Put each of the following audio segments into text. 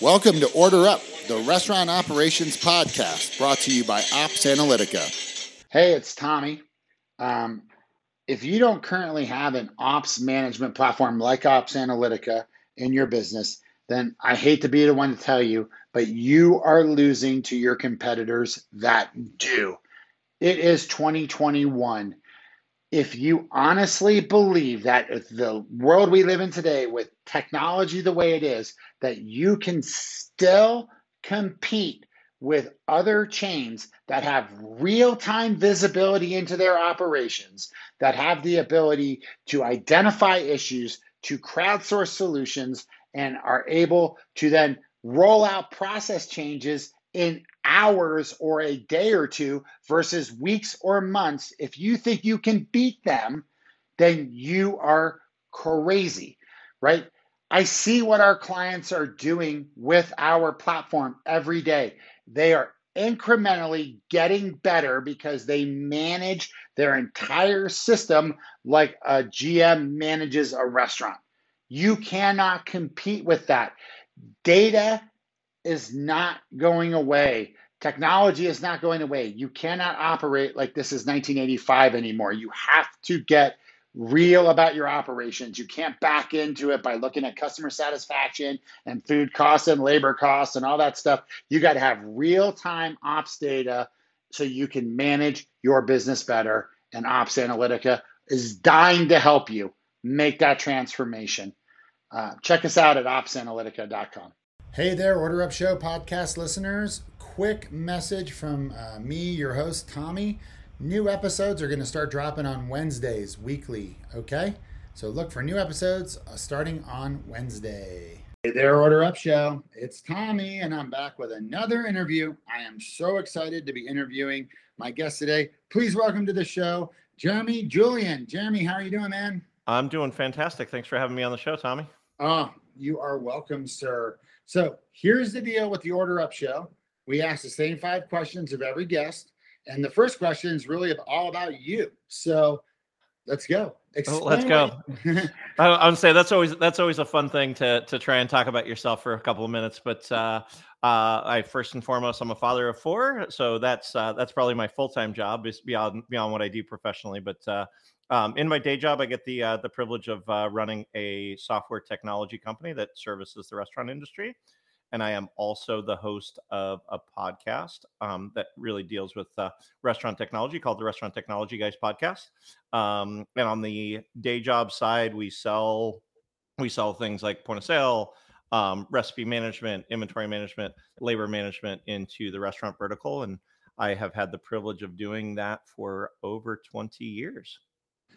Welcome to Order Up, the restaurant operations podcast brought to you by Ops Analytica. Hey, it's Tommy. Um, if you don't currently have an ops management platform like Ops Analytica in your business, then I hate to be the one to tell you, but you are losing to your competitors that do. It is 2021 if you honestly believe that the world we live in today with technology the way it is that you can still compete with other chains that have real-time visibility into their operations that have the ability to identify issues to crowdsource solutions and are able to then roll out process changes in hours or a day or two versus weeks or months, if you think you can beat them, then you are crazy, right? I see what our clients are doing with our platform every day. They are incrementally getting better because they manage their entire system like a GM manages a restaurant. You cannot compete with that. Data is not going away. Technology is not going away. You cannot operate like this is 1985 anymore. You have to get real about your operations. You can't back into it by looking at customer satisfaction and food costs and labor costs and all that stuff. You got to have real time ops data so you can manage your business better. And Ops Analytica is dying to help you make that transformation. Uh, check us out at opsanalytica.com. Hey there, Order Up Show podcast listeners. Quick message from uh, me, your host, Tommy. New episodes are going to start dropping on Wednesdays weekly, okay? So look for new episodes uh, starting on Wednesday. Hey there, Order Up Show. It's Tommy, and I'm back with another interview. I am so excited to be interviewing my guest today. Please welcome to the show, Jeremy Julian. Jeremy, how are you doing, man? I'm doing fantastic. Thanks for having me on the show, Tommy. Oh, you are welcome, sir. So here's the deal with the Order Up show. We ask the same five questions of every guest. And the first question is really all about you. So let's go. Oh, let's go. I, I would say that's always that's always a fun thing to to try and talk about yourself for a couple of minutes. But uh, uh, I first and foremost, I'm a father of four, so that's uh, that's probably my full time job is beyond beyond what I do professionally. But uh, um, in my day job, I get the uh, the privilege of uh, running a software technology company that services the restaurant industry, and I am also the host of a podcast um, that really deals with uh, restaurant technology called the Restaurant Technology Guys Podcast. Um, and on the day job side, we sell we sell things like point of sale, um, recipe management, inventory management, labor management into the restaurant vertical, and I have had the privilege of doing that for over 20 years.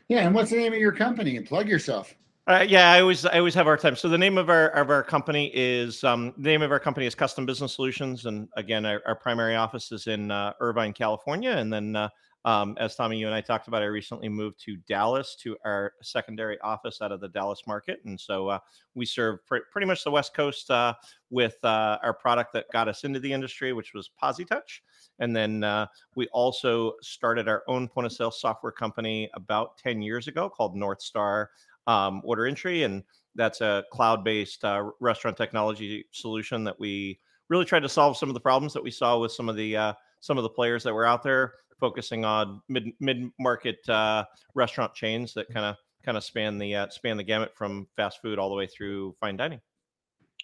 Yeah, and what's the name of your company? And plug yourself. Uh, yeah, I always I always have our time. So the name of our of our company is um, the name of our company is Custom Business Solutions, and again, our, our primary office is in uh, Irvine, California, and then uh, um, as Tommy, you and I talked about, I recently moved to Dallas to our secondary office out of the Dallas market, and so uh, we serve pr- pretty much the West Coast uh, with uh, our product that got us into the industry, which was PosiTouch. And then we also started our own point of sale software company about 10 years ago called North Star um, Order Entry. And that's a cloud based uh, restaurant technology solution that we really tried to solve some of the problems that we saw with some of the uh, some of the players that were out there focusing on mid mid market uh, restaurant chains that kind of kind of span the uh, span the gamut from fast food all the way through fine dining.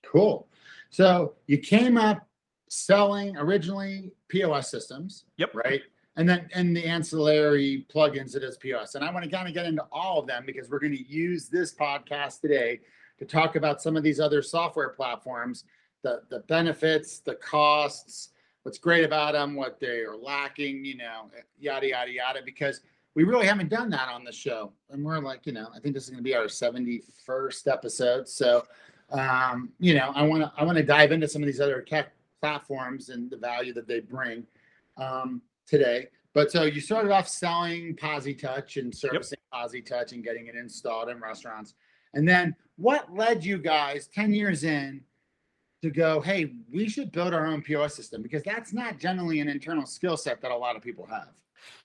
Cool. So you came up selling originally POS systems. Yep. Right. And then and the ancillary plugins that is POS. And I want to kind of get into all of them because we're going to use this podcast today to talk about some of these other software platforms, the the benefits, the costs, what's great about them, what they are lacking, you know, yada yada yada. Because we really haven't done that on the show, and we're like, you know, I think this is going to be our seventy first episode. So, um, you know, I want to I want to dive into some of these other tech platforms and the value that they bring um, today. But so you started off selling PosiTouch and servicing yep. PosiTouch and getting it installed in restaurants. And then what led you guys 10 years in to go, hey, we should build our own POS system because that's not generally an internal skill set that a lot of people have.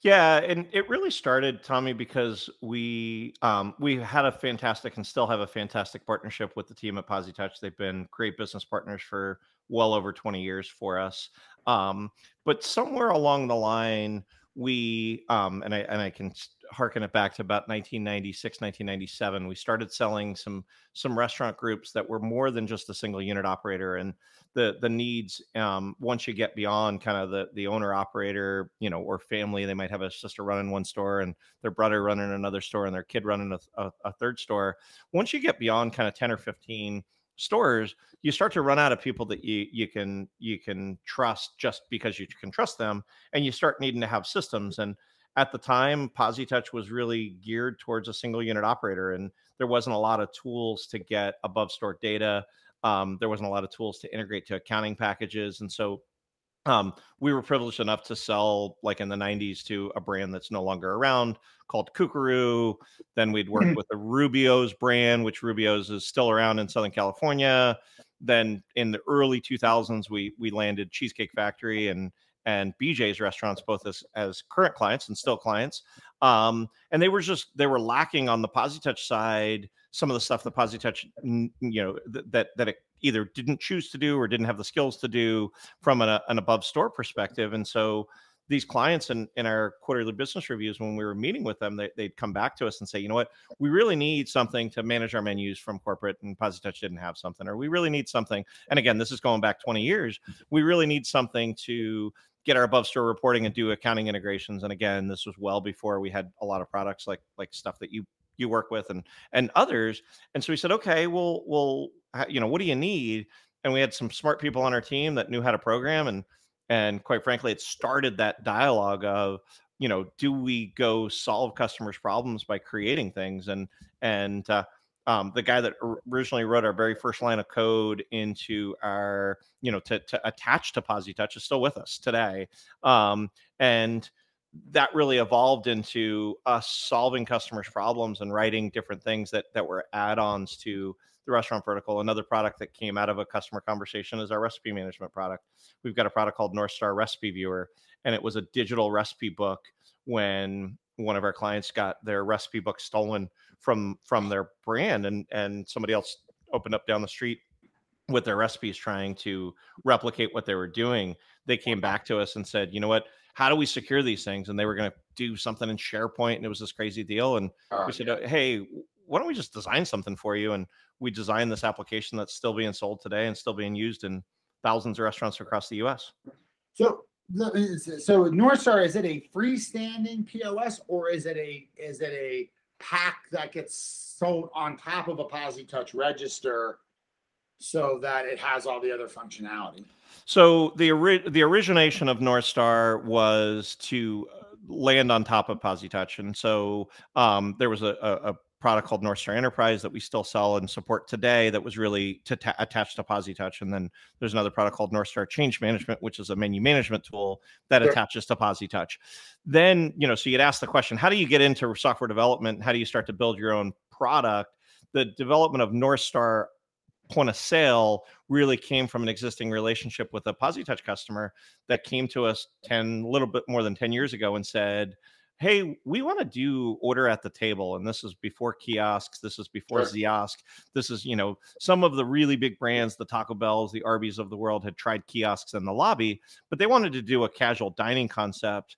Yeah, and it really started, Tommy, because we um, we had a fantastic and still have a fantastic partnership with the team at PosiTouch. They've been great business partners for well over 20 years for us. Um, but somewhere along the line, we um, and I and I can harken it back to about 1996, 1997. We started selling some some restaurant groups that were more than just a single unit operator, and the the needs um, once you get beyond kind of the the owner operator, you know, or family, they might have a sister running one store and their brother running another store and their kid running a, a, a third store. Once you get beyond kind of 10 or 15 stores you start to run out of people that you you can you can trust just because you can trust them and you start needing to have systems and at the time positouch was really geared towards a single unit operator and there wasn't a lot of tools to get above store data um, there wasn't a lot of tools to integrate to accounting packages and so um, we were privileged enough to sell like in the 90s to a brand that's no longer around called Koo Koo Roo. Then we'd work Mhm. with the Rubio's brand, which Rubio's is still around in Southern California. Then in the early 2000s, we we landed Cheesecake Factory and and BJ's restaurants both as as current clients and still clients. Um, and they were just they were lacking on the PosiTouch side some of the stuff that PosiTouch you know th- that that it either didn't choose to do or didn't have the skills to do from an, uh, an above store perspective. And so these clients in, in our quarterly business reviews, when we were meeting with them, they, they'd come back to us and say, you know what, we really need something to manage our menus from corporate and PosiTouch didn't have something, or we really need something. And again, this is going back 20 years. We really need something to get our above store reporting and do accounting integrations. And again, this was well before we had a lot of products like like stuff that you you work with and and others. And so we said, okay, well, well, you know, what do you need? And we had some smart people on our team that knew how to program and and quite frankly, it started that dialogue of, you know, do we go solve customers' problems by creating things? And and uh, um, the guy that originally wrote our very first line of code into our, you know, to, to attach to PosiTouch is still with us today. Um, and that really evolved into us solving customers' problems and writing different things that that were add-ons to the restaurant vertical. Another product that came out of a customer conversation is our recipe management product. We've got a product called North Star Recipe Viewer, and it was a digital recipe book when one of our clients got their recipe book stolen from from their brand and and somebody else opened up down the street with their recipes trying to replicate what they were doing they came back to us and said you know what how do we secure these things and they were going to do something in sharepoint and it was this crazy deal and Oh, we said "Uh, hey why don't we just design something for you and we designed this application that's still being sold today and still being used in thousands of restaurants across the us So, so North Star, is it a freestanding POS or is it a, is it a pack that gets sold on top of a PosiTouch register? So that it has all the other functionality? So the ori- the origination of North Star was to uh, land on top of PosiTouch, and so um, there was a, a, product called North Star Enterprise that we still sell and support today. That was really to ta- attach to PosiTouch, and then there's another product called North Star Change Management, which is a menu management tool that Sure. attaches to PosiTouch. Then you know, so you'd ask the question: How do you get into software development? How do you start to build your own product? The development of North Star point of sale really came from an existing relationship with a PosiTouch customer that came to us 10 a little bit more than 10 years ago and said hey we want to do order at the table and this is before kiosks this is before Sure. ziosk this is you know some of the really big brands the taco bells the arby's of the world had tried kiosks in the lobby but they wanted to do a casual dining concept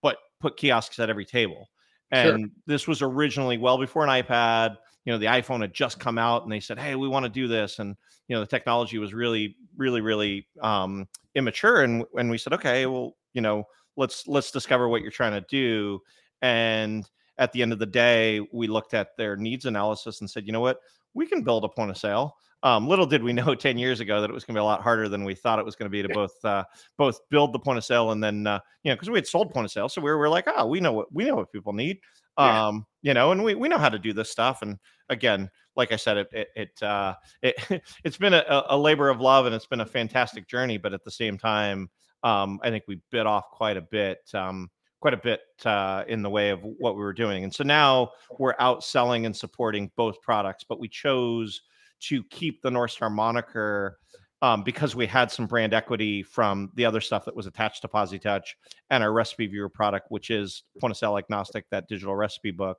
but put kiosks at every table Sure. and this was originally well before an ipad you know the iphone had just come out and they said hey we want to do this and you know the technology was really really really um immature and and we said okay well you know let's let's discover what you're trying to do and at the end of the day we looked at their needs analysis and said you know what? We can build a point of sale. Um, little did we know 10 years ago that it was going to be a lot harder than we thought it was going to be to both uh, both build the point of sale and then uh, you know because we had sold point of sale so we were, we were like oh we know what we know what people need Yeah. um you know and we, we know how to do this stuff and again like i said it it, it uh it, it's been a, a labor of love and it's been a fantastic journey but at the same time um i think we bit off quite a bit um quite a bit uh, in the way of what we were doing and so now we're out selling and supporting both products but we chose to keep the north star moniker um, because we had some brand equity from the other stuff that was attached to PosiTouch and our recipe viewer product, which is point of sale agnostic, that digital recipe book.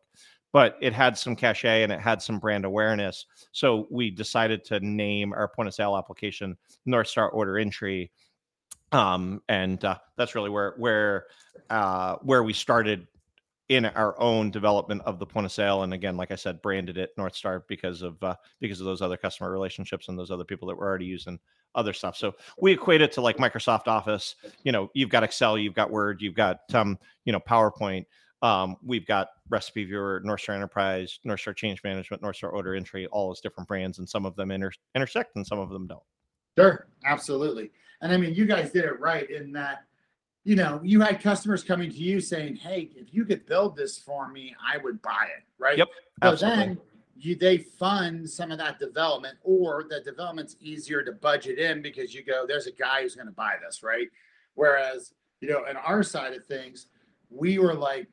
But it had some cachet and it had some brand awareness. So we decided to name our point of sale application North Star Order Entry. Um, and uh, that's really where where uh, where we started in our own development of the point of sale and again like i said branded it north star because of uh, because of those other customer relationships and those other people that were already using other stuff so we equate it to like microsoft office you know you've got excel you've got word you've got um you know powerpoint um, we've got recipe viewer north star enterprise north star change management north star order entry all those different brands and some of them inter- intersect and some of them don't Sure, absolutely. And I mean, you guys did it right in that, you know, you had customers coming to you saying, "Hey, if you could build this for me, I would buy it." Right. Yep, So absolutely. then you they fund some of that development, or the development's easier to budget in because you go, "There's a guy who's going to buy this," right? Whereas, you know, in our side of things, we were like,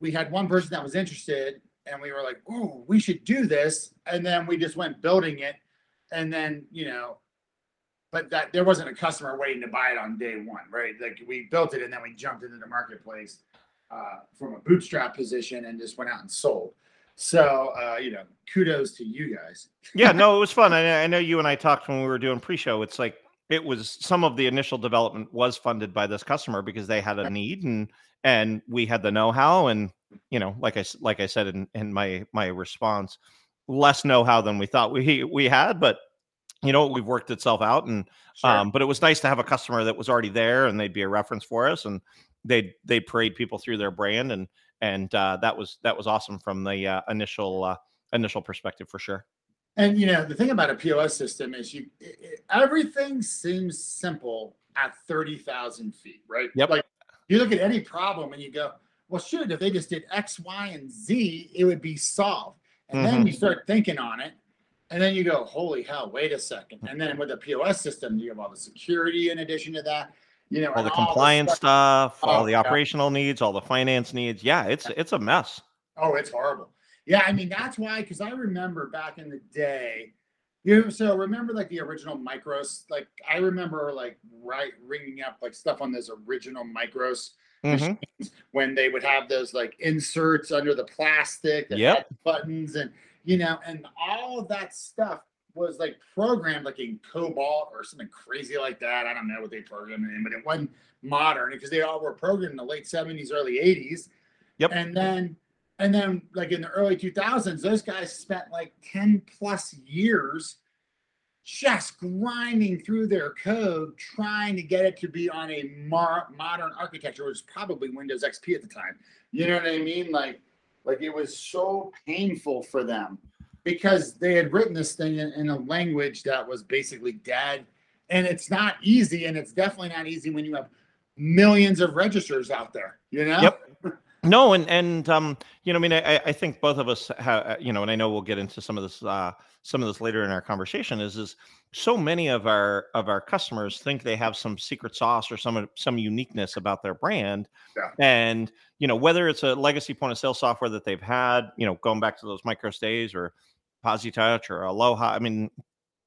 we had one person that was interested, and we were like, "Ooh, we should do this," and then we just went building it, and then you know but that there wasn't a customer waiting to buy it on day one, right? Like we built it and then we jumped into the marketplace uh, from a bootstrap position and just went out and sold. So uh, you know, kudos to you guys. yeah, no, it was fun. I, I know you and I talked when we were doing pre-show. It's like it was some of the initial development was funded by this customer because they had a need and and we had the know-how and you know, like I like I said in in my my response, less know-how than we thought we we had, but you know, we've worked itself out and um, but it was nice to have a customer that was already there and they'd be a reference for us and they'd they'd parade people through their brand and and uh, that was that was awesome from the uh, initial uh, initial perspective for sure. And you know, the thing about a POS system is you it, it- everything seems simple at 30,000 feet, right? Yep. Like you look at any problem and you go, well, shoot, if they just did X, Y, and Z, it would be solved. And then Mhm. you start thinking on it. And then you go, holy hell, wait a second. And then with a POS system, you have all the security in addition to that, you know, all and the compliance stuff- stuff, all Oh, the yeah. operational needs, all the finance needs. Yeah, it's it's a mess. Oh, it's horrible. Yeah, I mean that's why because I remember back in the day, you so remember like the original micros. Like I remember like right ringing up like stuff on those original micros Mhm. when they would have those like inserts under the plastic that Yep. buttons and you know and all of that stuff was like programmed like in COBOL or something crazy like that. I don't know what they programmed it in, but it wasn't modern because they all were programmed in the late 70s, early 80s. Yep. And then and then like in the early 2000s, those guys spent like 10 plus years just grinding through their code, trying to get it to be on a mar- modern architecture, which was probably Windows XP at the time. You know what I mean? Like, like it was so painful for them because they had written this thing in, in a language that was basically dead, and it's not easy, and it's definitely not easy when you have millions of registers out there. You know? Yep. No, and and um, you know, I mean, I, I think both of us have, you know, and I know we'll get into some of this, uh, some of this later in our conversation. Is is so many of our of our customers think they have some secret sauce or some some uniqueness about their brand, Yeah. and you know, whether it's a legacy point of sale software that they've had, you know, going back to those Micros days or PosiTouch or Aloha. I mean,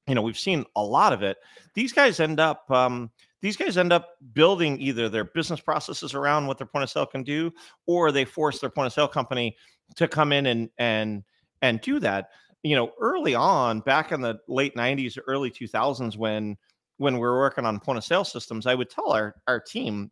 you know, we've seen a lot of it. These guys end up. Um, these guys end up building either their business processes around what their point of sale can do, or they force their point of sale company to come in and and and do that. You know, early on, back in the late '90s, early 2000s, when when we were working on point of sale systems, I would tell our our team,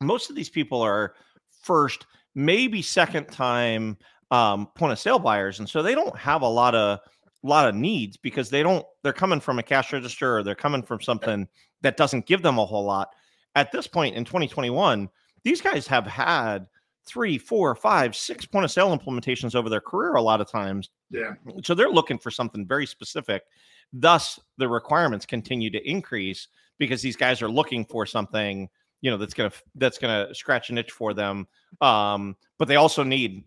most of these people are first, maybe second time um, point of sale buyers, and so they don't have a lot of lot of needs because they don't they're coming from a cash register or they're coming from something that doesn't give them a whole lot. At this point in 2021 these guys have had three four five six point of sale implementations over their career a lot of times. Yeah. so they're looking for something very specific. Thus the requirements continue to increase because these guys are looking for something you know that's gonna that's gonna scratch an itch for them. Um but they also need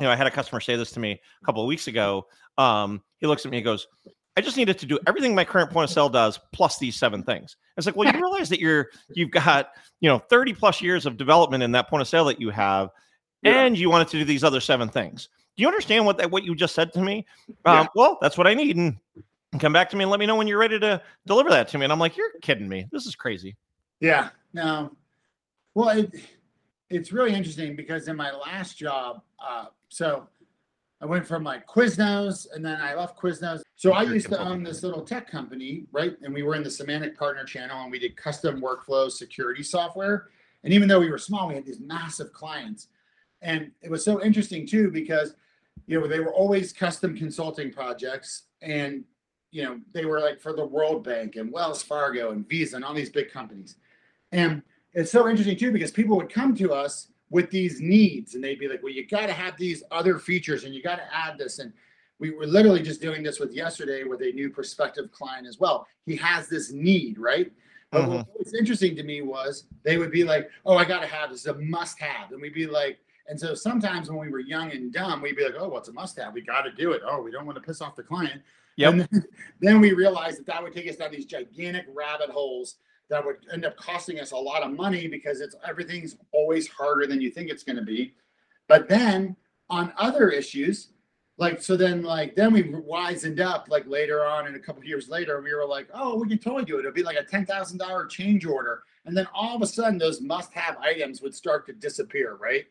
you know i had a customer say this to me a couple of weeks ago um he looks at me and goes i just needed to do everything my current point of sale does plus these seven things it's like well you realize that you're you've got you know 30 plus years of development in that point of sale that you have Yeah. and you wanted to do these other seven things do you understand what that what you just said to me Yeah. um, well that's what i need and come back to me and let me know when you're ready to deliver that to me. And I'm like, you're kidding me. This is crazy. Yeah, no. Well, it, it's really interesting because in my last job, uh, so I went from like Quiznos and then I left Quiznos. So I used to own this little tech company, right? And we were in the Symantec Partner channel and we did custom workflow security software. And even though we were small, we had these massive clients. And it was so interesting too because you know they were always custom consulting projects and you know they were like for the World Bank and Wells Fargo and Visa and all these big companies. And it's so interesting too because people would come to us with these needs and they'd be like, well, you got to have these other features and you got to add this. And we were literally just doing this with yesterday with a new prospective client as well. He has this need, right? But uh-huh. what was interesting to me was they would be like, oh, I got to have this, is a must have. And we'd be like, and so sometimes when we were young and dumb, we'd be like, oh, what's a must have? We got to do it. Oh, we don't want to piss off the client. Yep. And then, then we realized that that would take us down these gigantic rabbit holes that would end up costing us a lot of money because it's everything's always harder than you think it's going to be. But then on other issues, like so then like then we wisened up like later on and a couple years later we were like oh we can totally do it it'll be like a $10000 change order. And then all of a sudden those must have items would start to disappear right?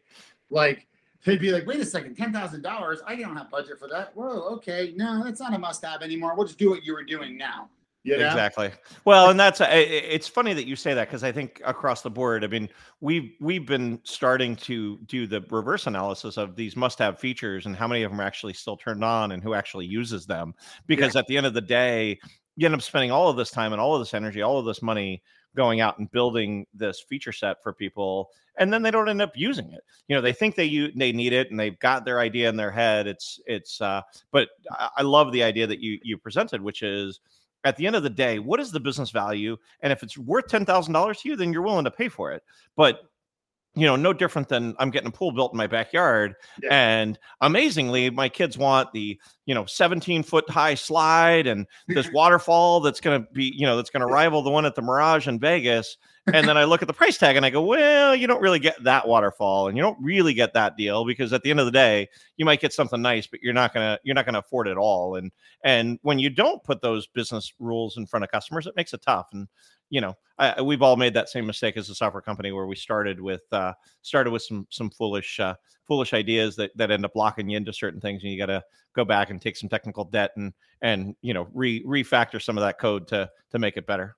Like they'd be like wait a second $10000 i don't have budget for that. Whoa okay no that's not a must have anymore. We'll just do what you were doing now you know? Exactly. Well, and that's it's funny that you say that because I think across the board, I mean, we've we've been starting to do the reverse analysis of these must-have features and how many of them are actually still turned on and who actually uses them. Because at the end of the day, you end up spending all of this time and all of this energy, all of this money going out and building this feature set for people, and then they don't end up using it. You know, they think they you they need it and they've got their idea in their head. It's it's uh, but I, I love the idea that you you presented, which is at the end of the day, what is the business value? And if it's worth ten thousand dollars to you, then you're willing to pay for it. But you know, no different than I'm getting a pool built in my backyard, Yeah. and amazingly, my kids want the you know 17 foot high slide and this waterfall that's going to be you know that's going to rival the one at the Mirage in Vegas. And then I look at the price tag and I go, well, you don't really get that waterfall, and you don't really get that deal because at the end of the day, you might get something nice, but you're not gonna you're not gonna afford it all. And and when you don't put those business rules in front of customers, it makes it tough. And you know, I, we've all made that same mistake as a software company where we started with uh, started with some some foolish uh, foolish ideas that that end up locking you into certain things, and you got to go back and take some technical debt and and you know re refactor some of that code to to make it better.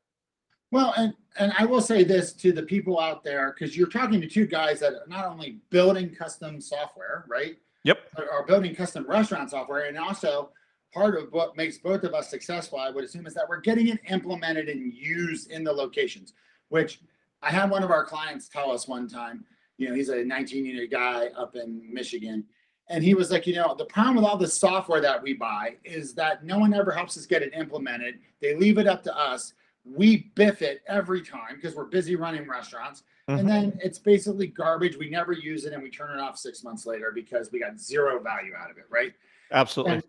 Well, and and I will say this to the people out there because you're talking to two guys that are not only building custom software, right? Yep. Are building custom restaurant software, and also part of what makes both of us successful, I would assume, is that we're getting it implemented and used in the locations. Which I had one of our clients tell us one time. You know, he's a 19 year guy up in Michigan. And he was like, you know, the problem with all the software that we buy is that no one ever helps us get it implemented. They leave it up to us we biff it every time because we're busy running restaurants Mhm. and then it's basically garbage we never use it and we turn it off six months later because we got zero value out of it right Absolutely. and,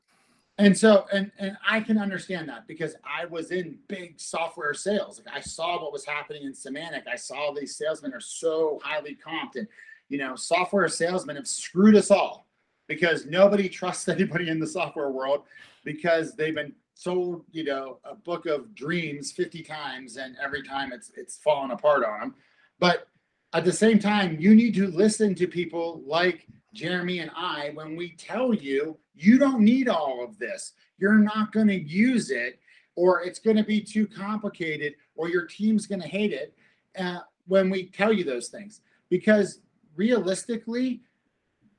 and so and and i can understand that because i was in big software sales. Like i saw what was happening in Symantec. I saw these salesmen are so highly comped and you know software salesmen have screwed us all because nobody trusts anybody in the software world because they've been sold you know a book of dreams 50 times and every time it's it's fallen apart on them but at the same time you need to listen to people like jeremy and i when we tell you you don't need all of this you're not going to use it or it's going to be too complicated or your team's going to hate it uh, when we tell you those things because realistically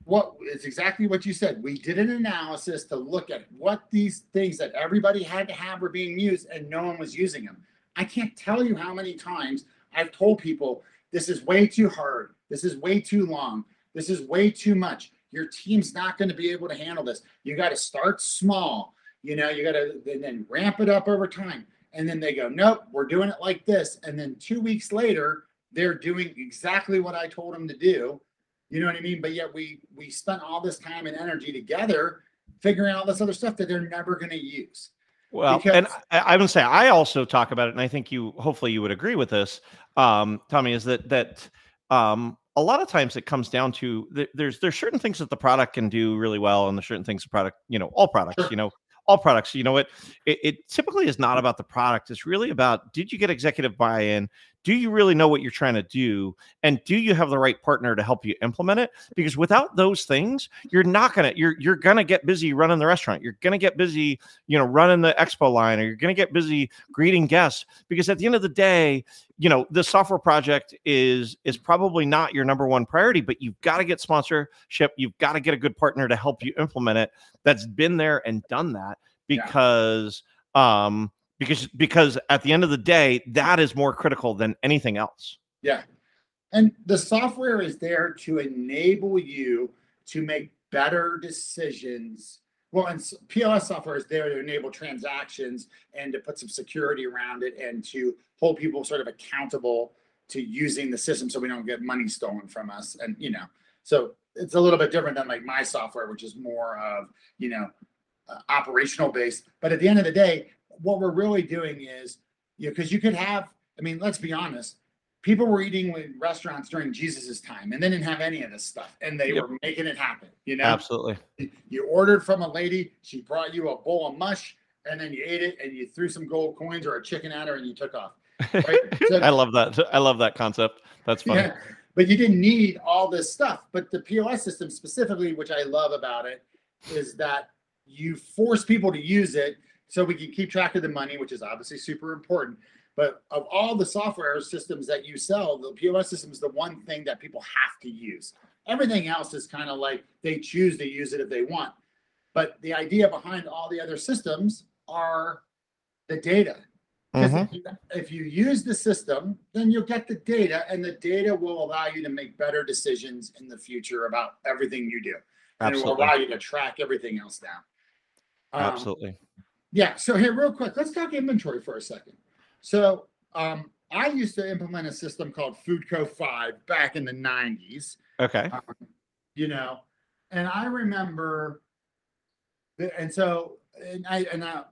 what it's exactly what you said. We did an analysis to look at what these things that everybody had to have were being used and no one was using them. I can't tell you how many times I've told people this is way too hard. This is way too long. This is way too much. Your team's not going to be able to handle this. You got to start small. You know, you got to and then ramp it up over time. And then they go, nope, we're doing it like this. And then two weeks later, they're doing exactly what I told them to do you know what I mean? But yet we we spent all this time and energy together figuring out all this other stuff that they're never going to use. Well, Because- and I, I would say I also talk about it, and I think you hopefully you would agree with this, um, Tommy, is that that um, a lot of times it comes down to th- there's there's certain things that the product can do really well, and there's certain things the product, you know, all products, Sure. you know, all products. You know what? It, it typically is not about the product. It's really about did you get executive buy-in? Do you really know what you're trying to do? And do you have the right partner to help you implement it? Because without those things, you're not gonna you're you're gonna get busy running the restaurant. You're gonna get busy, you know, running the expo line, or you're gonna get busy greeting guests. Because at the end of the day, you know, the software project is is probably not your number one priority, but you've got to get sponsorship. You've got to get a good partner to help you implement it that's been there and done that Yeah. because um because because at the end of the day that is more critical than anything else Yeah. And the software is there to enable you to make better decisions. Well, and POS software is there to enable transactions and to put some security around it and to hold people sort of accountable to using the system so we don't get money stolen from us. And, you know, so it's a little bit different than like my software, which is more of, you know, uh, operational based. But at the end of the day, what we're really doing is, you know, because you could have, I mean, let's be honest, people were eating in restaurants during Jesus's time and they didn't have any of this stuff and they Yep. were making it happen. You know, absolutely you ordered from a lady, she brought you a bowl of mush, and then you ate it and you threw some gold coins or a chicken at her and you took off. Right? So- i love that i love that concept that's funny Yeah, but you didn't need all this stuff. But the POS system specifically, which I love about it, is that you force people to use it so we can keep track of the money, which is obviously super important. But of all the software systems that you sell, the POS system is the one thing that people have to use. Everything else is kind of like they choose to use it if they want. But the idea behind all the other systems are the data. Because Mhm. if, you, if you use the system, then you'll get the data, and the data will allow you to make better decisions in the future about everything you do. And it will allow you to track everything else down. Um, absolutely yeah. So here, real quick, let's talk inventory for a second. So um, I used to implement a system called Foodco Five back in the '90s okay you know and i remember the, and so and i and I,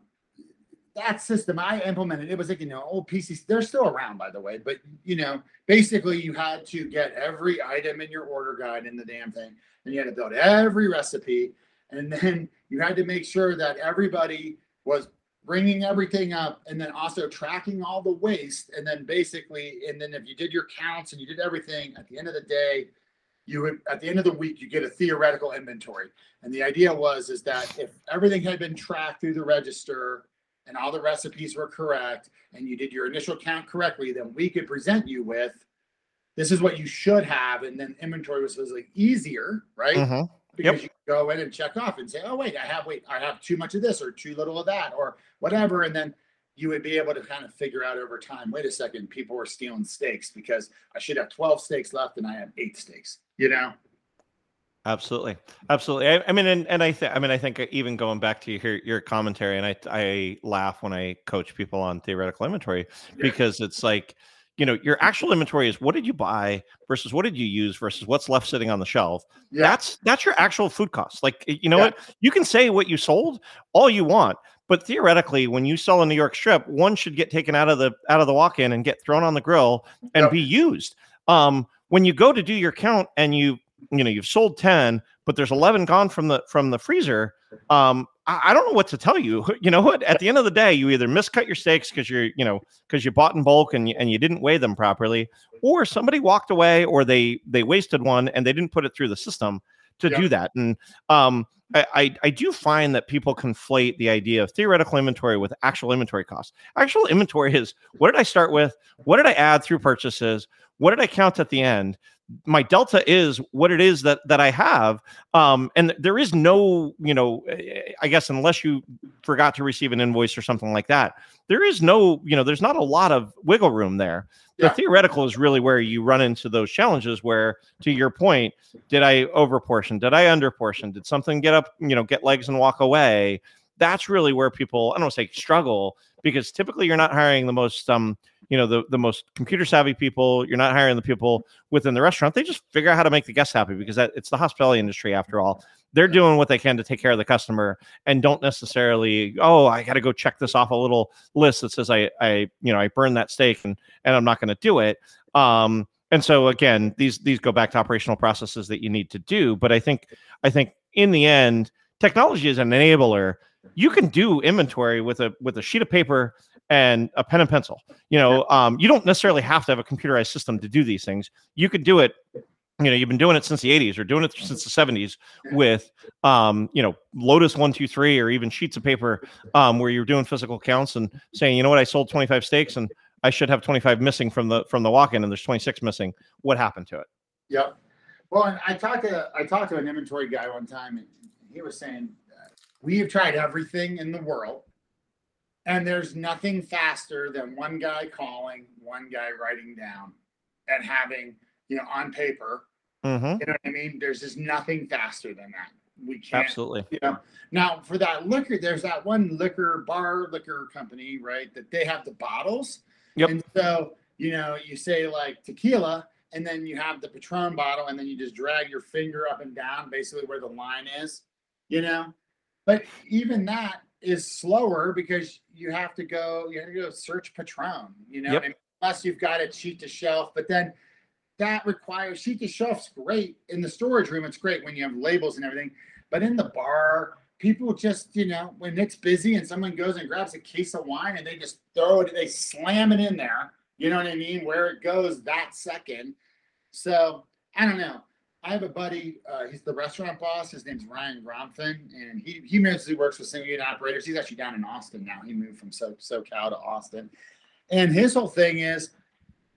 that system i implemented it was like you know old pcs they're still around by the way but you know basically you had to get every item in your order guide in the damn thing and you had to build every recipe and then you had to make sure that everybody was bringing everything up and then also tracking all the waste. And then basically and then if you did your counts and you did everything at the end of the day you would at the end of the week you get a theoretical inventory. And the idea was is that if everything had been tracked through the register and all the recipes were correct and you did your initial count correctly then we could present you with this is what you should have. And then inventory was supposedly easier right? Mhm. because you go in and check off and say oh wait i have wait i have too much of this or too little of that or whatever and then you would be able to kind of figure out over time wait a second people are stealing steaks because i should have 12 steaks left and i have eight steaks you know? Absolutely, absolutely. I, I mean, and, and I think, I mean, I think even going back to your your commentary, and I I laugh when I coach people on theoretical inventory because it's like, you know, your actual inventory is what did you buy versus what did you use versus what's left sitting on the shelf. yeah That's that's your actual food cost. Like, you know Yeah. what? You can say what you sold all you want, but theoretically, when you sell a New York strip, one should get taken out of the out of the walk-in and get thrown on the grill and Yep. be used. Um, when you go to do your count and you you know you've sold 10 but there's 11 gone from the from the freezer um I, I don't know what to tell you you know what at the end of the day you either miscut your steaks because you're you know because you bought in bulk and you, and you didn't weigh them properly or somebody walked away or they they wasted one and they didn't put it through the system to Yeah. do that and um I, I I do find that people conflate the idea of theoretical inventory with actual inventory costs. Actual inventory is what did I start with? What did I add through purchases? What did I count at the end? My delta is what it is that that I have. Um, and there is no, you know, eh, I guess unless you forgot to receive an invoice or something like that, there is no, you know, there's not a lot of wiggle room there. The theoretical is really where you run into those challenges where, to your point, did I overportion? Did I underportion? Did something get up, you know, get legs and walk away? That's really where people, I don't say struggle because typically you're not hiring the most um, you know, the the most computer savvy people, you're not hiring the people within the restaurant. They just figure out how to make the guests happy because that, it's the hospitality industry after all. They're doing what they can to take care of the customer and don't necessarily, oh, I got to go check this off a little list that says I, I, you know, I burned that steak and and I'm not going to do it. Um, and so again, these these go back to operational processes that you need to do. But I think I think in the end, technology is an enabler you can do inventory with a with a sheet of paper and a pen and pencil. You know, um, you don't necessarily have to have a computerized system to do these things. You could do it. You know, you've been doing it since the 80s or doing it since the 70s with, um, you know, Lotus one, two, three, or even sheets of paper um, where you're doing physical counts and saying, you know what, I sold 25 steaks and I should have 25 missing from the from the walk-in and there's 26 missing. What happened to it? Yep. Well, and I talked to I talked to an inventory guy one time, and he was saying uh, we have tried everything in the world, and there's nothing faster than one guy calling, one guy writing down, and having you know on paper. Mm-hmm. You know what I mean? There's just nothing faster than that. We can't. Absolutely. You know. Now for that liquor, there's that one liquor bar liquor company, right? That they have the bottles. Yep. And so you know, you say like tequila and then you have the Patron bottle, and then you just drag your finger up and down, basically where the line is, you know. But even that is slower because you have to go, you have to go search Patron, you know. Yep. Unless you've got it sheet to shelf, but then that requires sheet to shelf's great in the storage room. It's great when you have labels and everything, but in the bar, people just you know when it's busy and someone goes and grabs a case of wine and they just throw it, they slam it in there you know what I mean? Where it goes that second. So I don't know. I have a buddy. Uh, he's the restaurant boss. His name's Ryan Gromfin, and he he mostly works with single unit operators. He's actually down in Austin now. He moved from so SoCal to Austin, and his whole thing is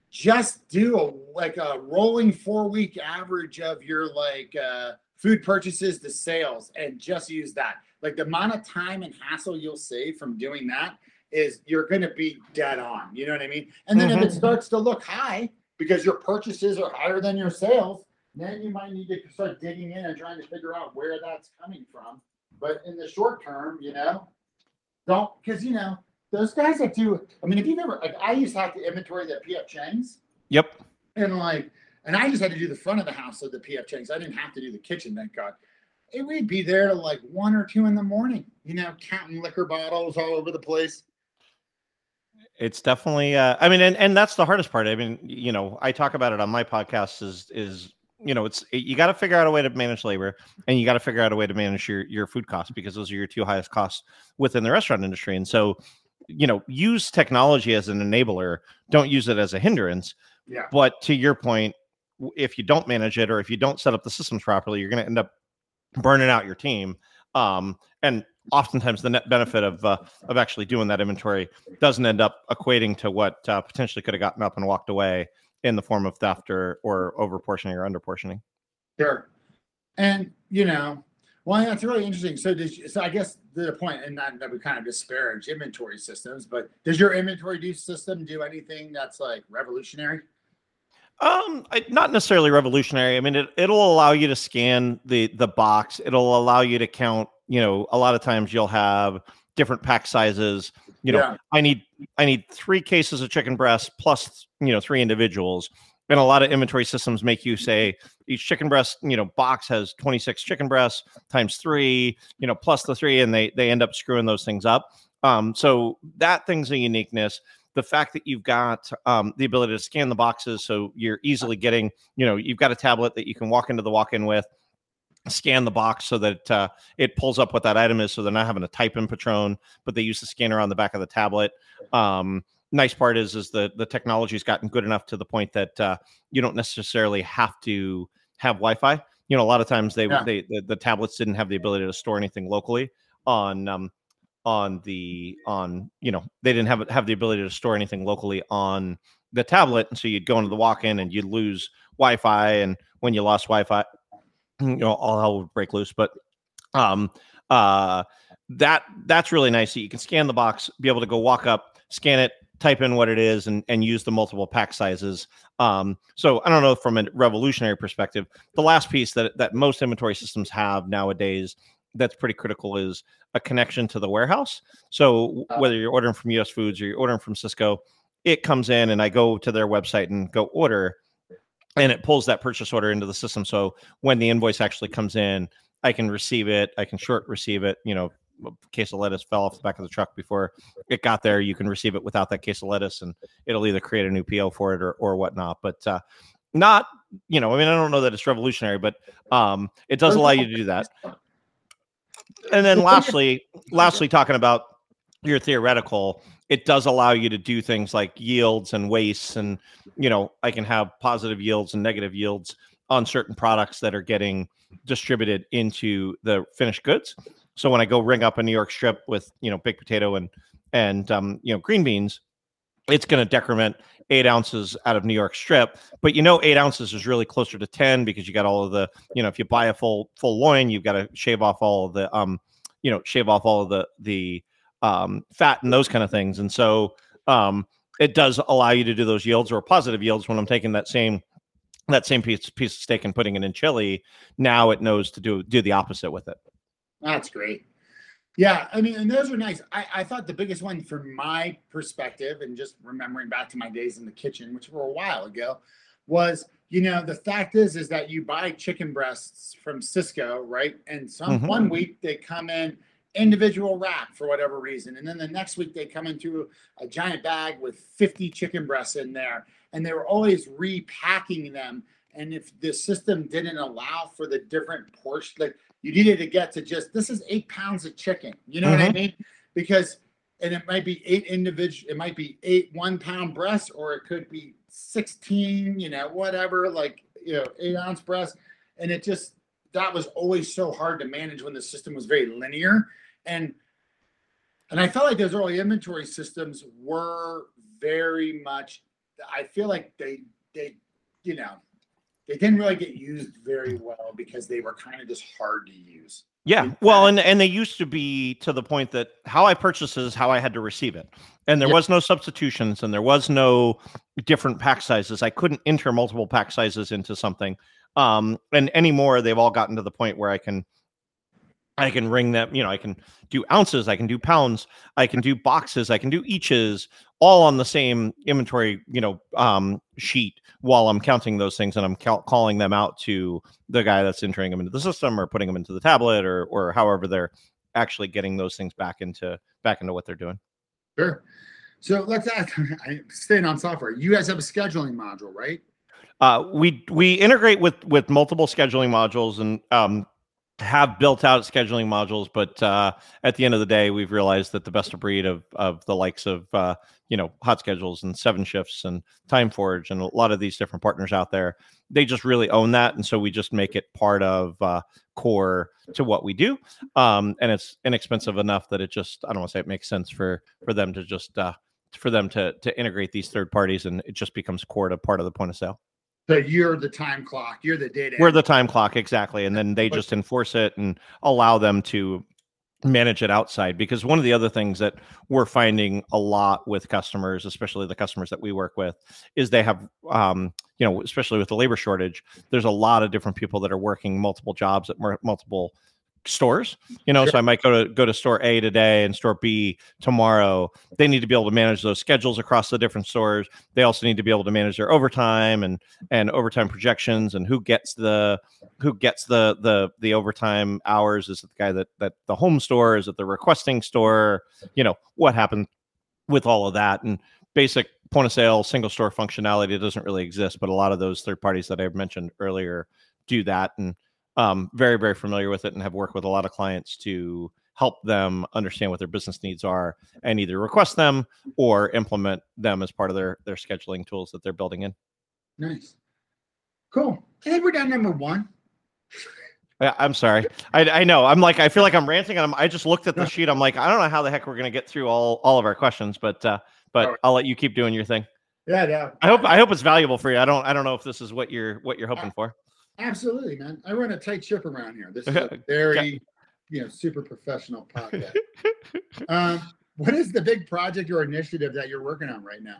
just do a like a rolling four week average of your like uh, food purchases to sales, and just use that. Like the amount of time and hassle you'll save from doing that is you're going to be dead on. You know what I mean? And then if it Mhm. starts to look high because your purchases are higher than your sales, then you might need to start digging in and trying to figure out where that's coming from. But in the short term, you know, don't because you know those guys that do. I mean, if you've ever like, I used to have to inventory the PF Chang's Yep. and like, and I just had to do the front of the house of the PF Chang's. I didn't have to do the kitchen, thank God. It would be there till like one or two in the morning, you know, counting liquor bottles all over the place. It's definitely uh I mean and and that's the hardest part. I mean, you know, I talk about it on my podcast is is you know, it's you got to figure out a way to manage labor and you got to figure out a way to manage your your food costs because those are your two highest costs within the restaurant industry. And so, you know, use technology as an enabler, don't use it as a hindrance. Yeah. But to your point, if you don't manage it or if you don't set up the systems properly, you're going to end up burning out your team. Um, and oftentimes the net benefit of uh, of actually doing that inventory doesn't end up equating to what uh, potentially could have gotten up and walked away in the form of theft or or over portioning or under portioning. Sure. And you know, well, that's really interesting. So, did you, so I guess the point, and not that we kind of disparage inventory systems, but does your inventory do system do anything that's like revolutionary? Um, I, not necessarily revolutionary. I mean, it it'll allow you to scan the the box. It'll allow you to count. You know, a lot of times you'll have different pack sizes. You know, Yeah. I need I need three cases of chicken breast plus you know three individuals. And a lot of inventory systems make you say each chicken breast, you know, box has 26 chicken breasts times three, you know, plus the three, and they they end up screwing those things up. Um, so that thing's a uniqueness. The fact that you've got um, the ability to scan the boxes, so you're easily getting, you know, you've got a tablet that you can walk into the walk-in with, scan the box so that uh, it pulls up what that item is, so they're not having to type in Patron, but they use the scanner on the back of the tablet. Um, nice part is is the the technology's gotten good enough to the point that uh, you don't necessarily have to have Wi-Fi. You know, a lot of times they Yeah. they the, the tablets didn't have the ability to store anything locally on um, on the on you know they didn't have have the ability to store anything locally on the tablet, and so you'd go into the walk-in and you'd lose Wi-Fi, and when you lost Wi-Fi, you know all hell would break loose. But um uh that that's really nice that you can scan the box, be able to go walk up, scan it, type in what it is, and and use the multiple pack sizes. Um, so I don't know from a revolutionary perspective, the last piece that that most inventory systems have nowadays that's pretty critical is a connection to the warehouse. So Uh. whether you're ordering from US Foods or you're ordering from Sysco, it comes in and I go to their website and go order and it pulls that purchase order into the system. So when the invoice actually comes in, I can receive it. I can short receive it. You know, case of lettuce fell off the back of the truck before it got there. You can receive it without that case of lettuce, and it'll either create a new PO for it or or whatnot. But uh, not, you know, I mean, I don't know that it's revolutionary, but um, it does allow you to do that. and then lastly, lastly, talking about your theoretical, it does allow you to do things like yields and wastes, and you know, I can have positive yields and negative yields on certain products that are getting distributed into the finished goods. So when I go ring up a New York strip with you know baked potato and and um, you know green beans, it's going to decrement eight ounces out of New York strip. But you know, eight ounces is really closer to ten because you got all of the you know if you buy a full full loin, you've got to shave off all of the um you know shave off all of the the um fat and those kind of things. And so um it does allow you to do those yields or positive yields when I'm taking that same that same piece piece of steak and putting it in chili. Now it knows to do do the opposite with it. That's great. Yeah, I mean, and those are nice. I, I thought the biggest one from my perspective, and just remembering back to my days in the kitchen, which were a while ago, was you know the fact is is that you buy chicken breasts from Sysco, right? And some Mhm. one week they come in individual wrap for whatever reason, and then the next week they come into a giant bag with 50 chicken breasts in there, and they were always repacking them. And if the system didn't allow for the different portion, like you needed to get to just this is eight pounds of chicken. You know what I Mhm. mean? Because and it might be eight individual, it might be eight one pound breasts, or it could be 16, you know, whatever, like you know, eight ounce breasts. And it just that was always so hard to manage when the system was very linear. And and I felt like those early inventory systems were very much I feel like they they, you know, they didn't really get used very well because they were kind of just hard to use. Yeah, well, and and they used to be to the point that how I purchased is how I had to receive it, and there Yeah. was no substitutions, and there was no different pack sizes. I couldn't enter multiple pack sizes into something. Um, and anymore, they've all gotten to the point where I can, I can ring them. You know, I can do ounces, I can do pounds, I can do boxes, I can do eaches, all on the same inventory. You know, um, sheet while I'm counting those things, and I'm cal- calling them out to the guy that's entering them into the system or putting them into the tablet or or however they're actually getting those things back into back into what they're doing. Sure. So let's ask, I staying on software. You guys have a scheduling module, right? Uh, we we integrate with with multiple scheduling modules and um, have built out scheduling modules, but uh, at the end of the day, we've realized that the best of breed of of the likes of uh, you know HotSchedules and seven shifts and TimeForge and a lot of these different partners out there they just really own that. And so we just make it part of uh, core to what we do. Um, and it's inexpensive enough that it just i don't want to say it makes sense for for them to just uh, for them to to integrate these third parties and it just becomes core to part of the point of sale So you're the time clock, you're the data. we're the time clock exactly and then they But- just enforce it and allow them to manage it outside because one of the other things that we're finding a lot with customers especially the customers that we work with is they have um, you know especially with the labor shortage there's a lot of different people that are working multiple jobs at multiple stores you know Sure. so i might go to go to store a today and store b tomorrow. They need to be able to manage those schedules across the different stores. They also need to be able to manage their overtime and and overtime projections and who gets the who gets the the the overtime hours. Is it the guy that that the home store? Is it the requesting store? You know what happened with all of that? And basic point of sale single store functionality doesn't really exist but a lot of those third parties that i've mentioned earlier do that. And um, very very familiar with it and have worked with a lot of clients to help them understand what their business needs are and either request them or implement them as part of their their scheduling tools that they're building in Nice. Cool. I think we're down number one. Yeah, I'm sorry. I, I know. I'm like I feel like I'm ranting. And I'm, I just looked at the sheet. I'm like I don't know how the heck we're gonna get through all all of our questions, but uh, but Alright. I'll let you keep doing your thing. Yeah, yeah. I hope I hope it's valuable for you. I don't I don't know if this is what you're what you're hoping for. Absolutely, man. I run a tight ship around here. This is a very, you know, super professional podcast. um, what is the big project or initiative that you're working on right now?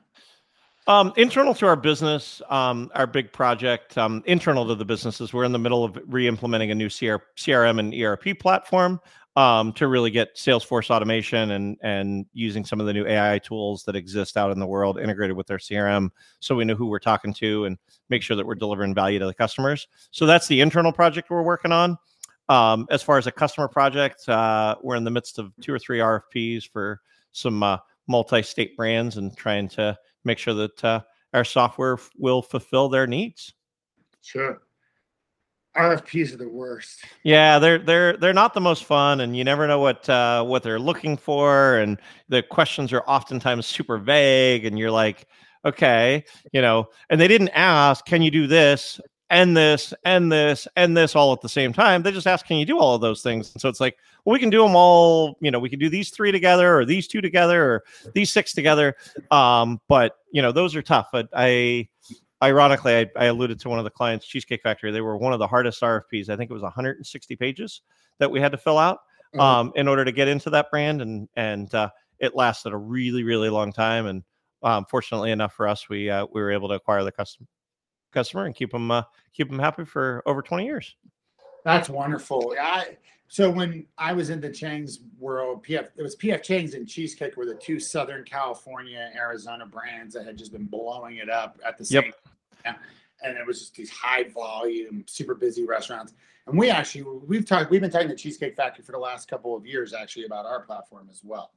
Um, internal to our business, um, our big project, um, internal to the business is we're in the middle of re-implementing a new CR, CRM and ERP platform um, to really get Salesforce automation and and using some of the new AI tools that exist out in the world integrated with our CRM, so we know who we're talking to and make sure that we're delivering value to the customers. So that's the internal project we're working on. Um, as far as a customer project, uh, we're in the midst of two or three RFPs for some uh, multi-state brands and trying to make sure that uh, our software will fulfill their needs. Sure. RFPs are the worst. Yeah, they're they're they're not the most fun, and you never know what uh, what they're looking for, and the questions are oftentimes super vague, and you're like, okay, you know, and they didn't ask, can you do this and this and this and this all at the same time? They just ask, can you do all of those things? And so it's like, well, we can do them all. You know, we can do these three together, or these two together, or these six together. Um, but you know, those are tough. But I ironically, I, I, alluded to one of the clients, Cheesecake Factory. They were one of the hardest RFPs. I think it was 160 pages that we had to fill out mm-hmm. um, in order to get into that brand, and and uh, it lasted a really really long time. And um, fortunately enough for us, we uh, we were able to acquire the customer customer and keep them uh, keep them happy for over 20 years. That's wonderful. I so when I was in the Chang's world, PF it was PF Chang's and Cheesecake were the two Southern California, Arizona brands that had just been blowing it up at the same. Yep. And it was just these high volume, super busy restaurants. And we actually we've talked we've been talking to Cheesecake Factory for the last couple of years actually about our platform as well.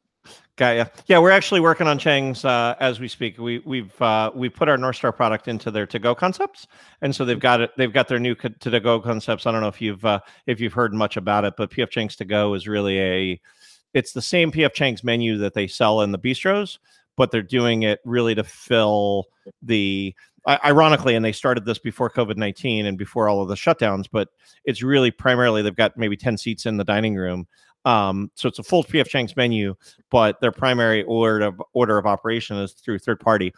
Got you. Yeah, we're actually working on Chang's uh, as we speak. We we've uh, we put our North Star product into their to go concepts, and so they've got it. They've got their new to go concepts. I don't know if you've uh, if you've heard much about it, but PF Chang's to go is really a it's the same PF Chang's menu that they sell in the bistros, but they're doing it really to fill the ironically, and they started this before COVID 19 and before all of the shutdowns, but it's really primarily they've got maybe 10 seats in the dining room. Um, so it's a full PF Chang's menu, but their primary order of order of operation is through third party.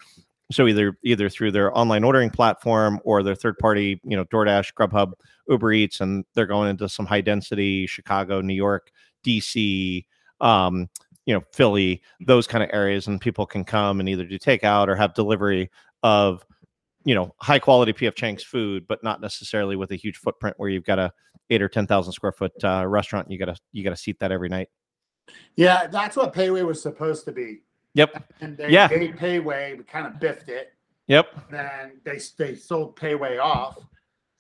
So either either through their online ordering platform or their third party, you know, DoorDash, Grubhub, Uber Eats, and they're going into some high density Chicago, New York, DC, um, you know, Philly, those kind of areas, and people can come and either do takeout or have delivery of you know high quality PF Chang's food, but not necessarily with a huge footprint where you've got a eight or ten thousand square foot uh, restaurant. You got to you got to seat that every night. Yeah, that's what Pei Wei was supposed to be. Yep. And they yeah. made Pei Wei, we kind of biffed it. Yep. Then they they sold Pei Wei off,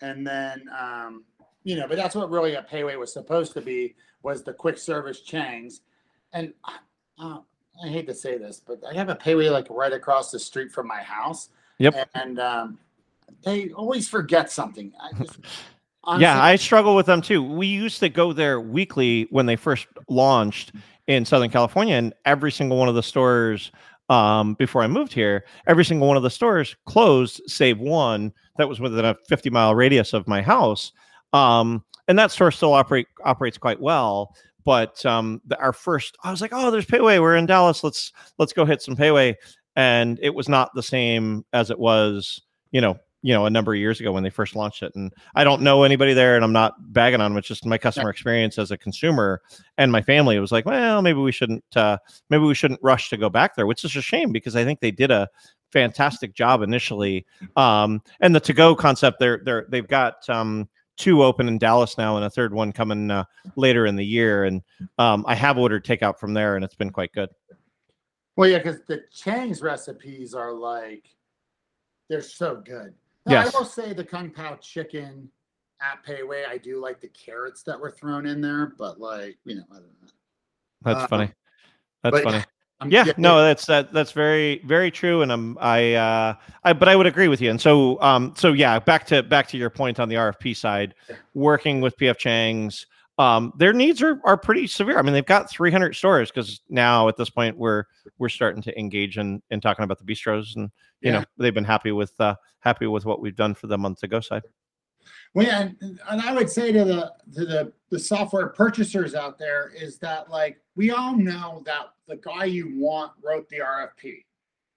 and then um, you know, but that's what really a Pei Wei was supposed to be was the quick service Chang's, and uh, I hate to say this, but I have a Pei Wei like right across the street from my house Yep. And um, they always forget something. I just, honestly, yeah, I struggle with them too. We used to go there weekly when they first launched in Southern California, and every single one of the stores um, before I moved here, every single one of the stores closed, save one that was within a 50 mile radius of my house. Um, and that store still operate operates quite well. But um, the, our first, I was like, oh, there's Pei Wei. We're in Dallas. Let's let's go hit some Pei Wei and it was not the same as it was, you know, you know, a number of years ago when they first launched it. And I don't know anybody there, and I'm not bagging on them. It's just my customer experience as a consumer and my family. It was like, well, maybe we shouldn't, uh, maybe we shouldn't rush to go back there, which is a shame because I think they did a fantastic job initially. Um, and the to-go concept, they're they're they've got um, two open in Dallas now, and a third one coming uh, later in the year. And um, I have ordered takeout from there, and it's been quite good. Well, yeah, because the Chang's recipes are like they're so good. Now, yes. I will say the Kung Pao chicken at Pei Wei, I do like the carrots that were thrown in there, but like you know, I don't know. That's uh, funny. That's funny. I'm yeah, no, that's that that's very very true, and I'm I uh I but I would agree with you. And so um so yeah, back to back to your point on the RFP side, working with PF Chang's um, their needs are are pretty severe. I mean, they've got 300 stores because now at this point we're we're starting to engage in in talking about the bistros, and you yeah. know they've been happy with uh, happy with what we've done for them on the go side. Well, yeah, and, and I would say to the to the the software purchasers out there is that like we all know that the guy you want wrote the RFP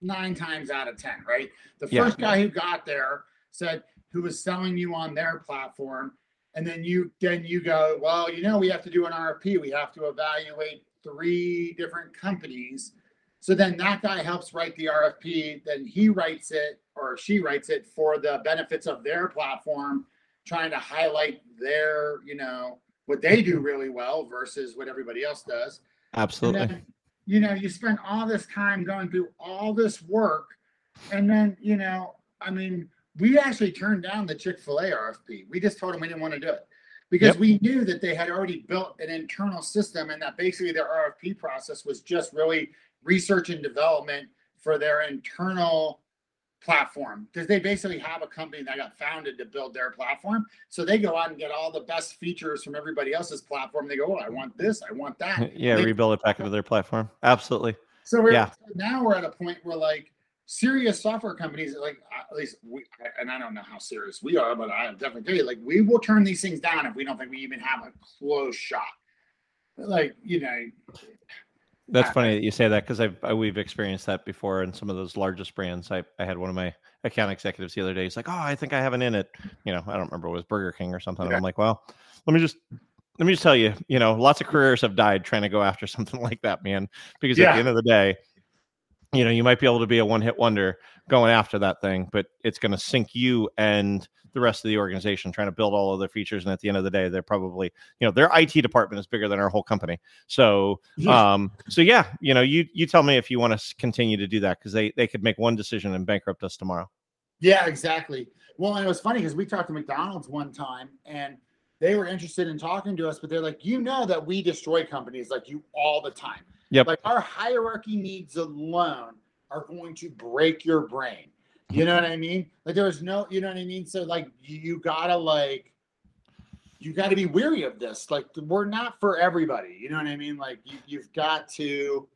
nine times out of ten, right? The first yeah. guy who got there said who was selling you on their platform and then you then you go well you know we have to do an rfp we have to evaluate three different companies. So then that guy helps write the rfp then he writes it or she writes it for the benefits of their platform trying to highlight their you know what they do really well versus what everybody else does. Absolutely. Then, you know you spend all this time going through all this work. And then you know i mean we actually turned down the Chick fil A RFP. We just told them we didn't want to do it because yep. we knew that they had already built an internal system and that basically their RFP process was just really research and development for their internal platform because they basically have a company that got founded to build their platform. So they go out and get all the best features from everybody else's platform. They go, oh, I want this, I want that. yeah, They- rebuild it back into their platform. Absolutely. So we're Yeah. now we're at a point where like serious software companies, like uh, at least we, and I don't know how serious we are, but I definitely tell you, like we will turn these things down if we don't think we even have a close shot. Like you know, That's Yeah. funny that you say that because I've I, we've experienced that before in some of those largest brands. I, I had one of my account executives the other day. He's like, "Oh, I think I have an in it." You know, I don't remember it was Burger King or something. And Yeah. I'm like, "Well, let me just let me just tell you, you know, lots of careers have died trying to go after something like that, man. Because at the end of the day, you know, you might be able to be a one hit wonder going after that thing, but it's going to sink you and the rest of the organization trying to build all of their features. And at the end of the day, they're probably, you know, their IT department is bigger than our whole company. So, Yeah. um, so yeah, you know, you you tell me if you want to continue to do that because they they could make one decision and bankrupt us tomorrow. Yeah, exactly. Well, and it was funny because we talked to McDonald's one time and they were interested in talking to us, but they're like, you know, that we destroy companies like you all the time. Yep. Like our hierarchy needs alone are going to break your brain. You know what I mean? Like there was no, you know what I mean? So like you, gotta like you got to be weary of this. Like we're not for everybody. You know what I mean? Like you, you've got to,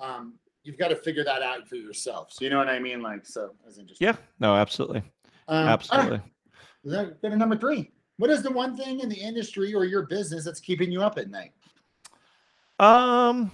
um, you've got to figure that out for yourself. So you know what I mean? Like so, that's interesting. Yeah, no, absolutely, Um, right. absolutely. Then Go to number three. What is the one thing in the industry or your business that's keeping you up at night? Um,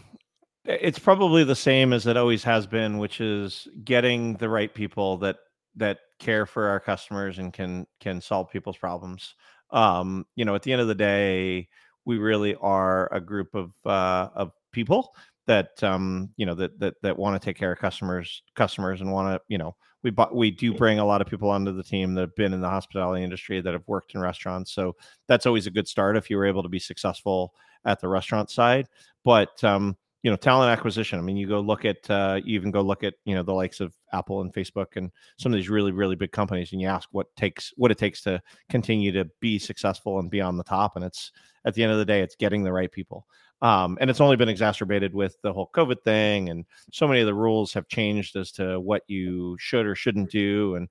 it's probably the same as it always has been, which is getting the right people that that care for our customers and can can solve people's problems. Um, you know, at the end of the day, we really are a group of uh, of people that um, you know that that that want to take care of customers customers and want to you know we bought we do bring a lot of people onto the team that have been in the hospitality industry that have worked in restaurants so that's always a good start if you were able to be successful at the restaurant side but um you know talent acquisition. I mean you go look at uh you even go look at you know the likes of apple and facebook and some of these really really big companies and you ask what takes what it takes to continue to be successful and be on the top and it's at the end of the day it's getting the right people. Um, and it's only been exacerbated with the whole covid thing and so many of the rules have changed as to what you should or shouldn't do. And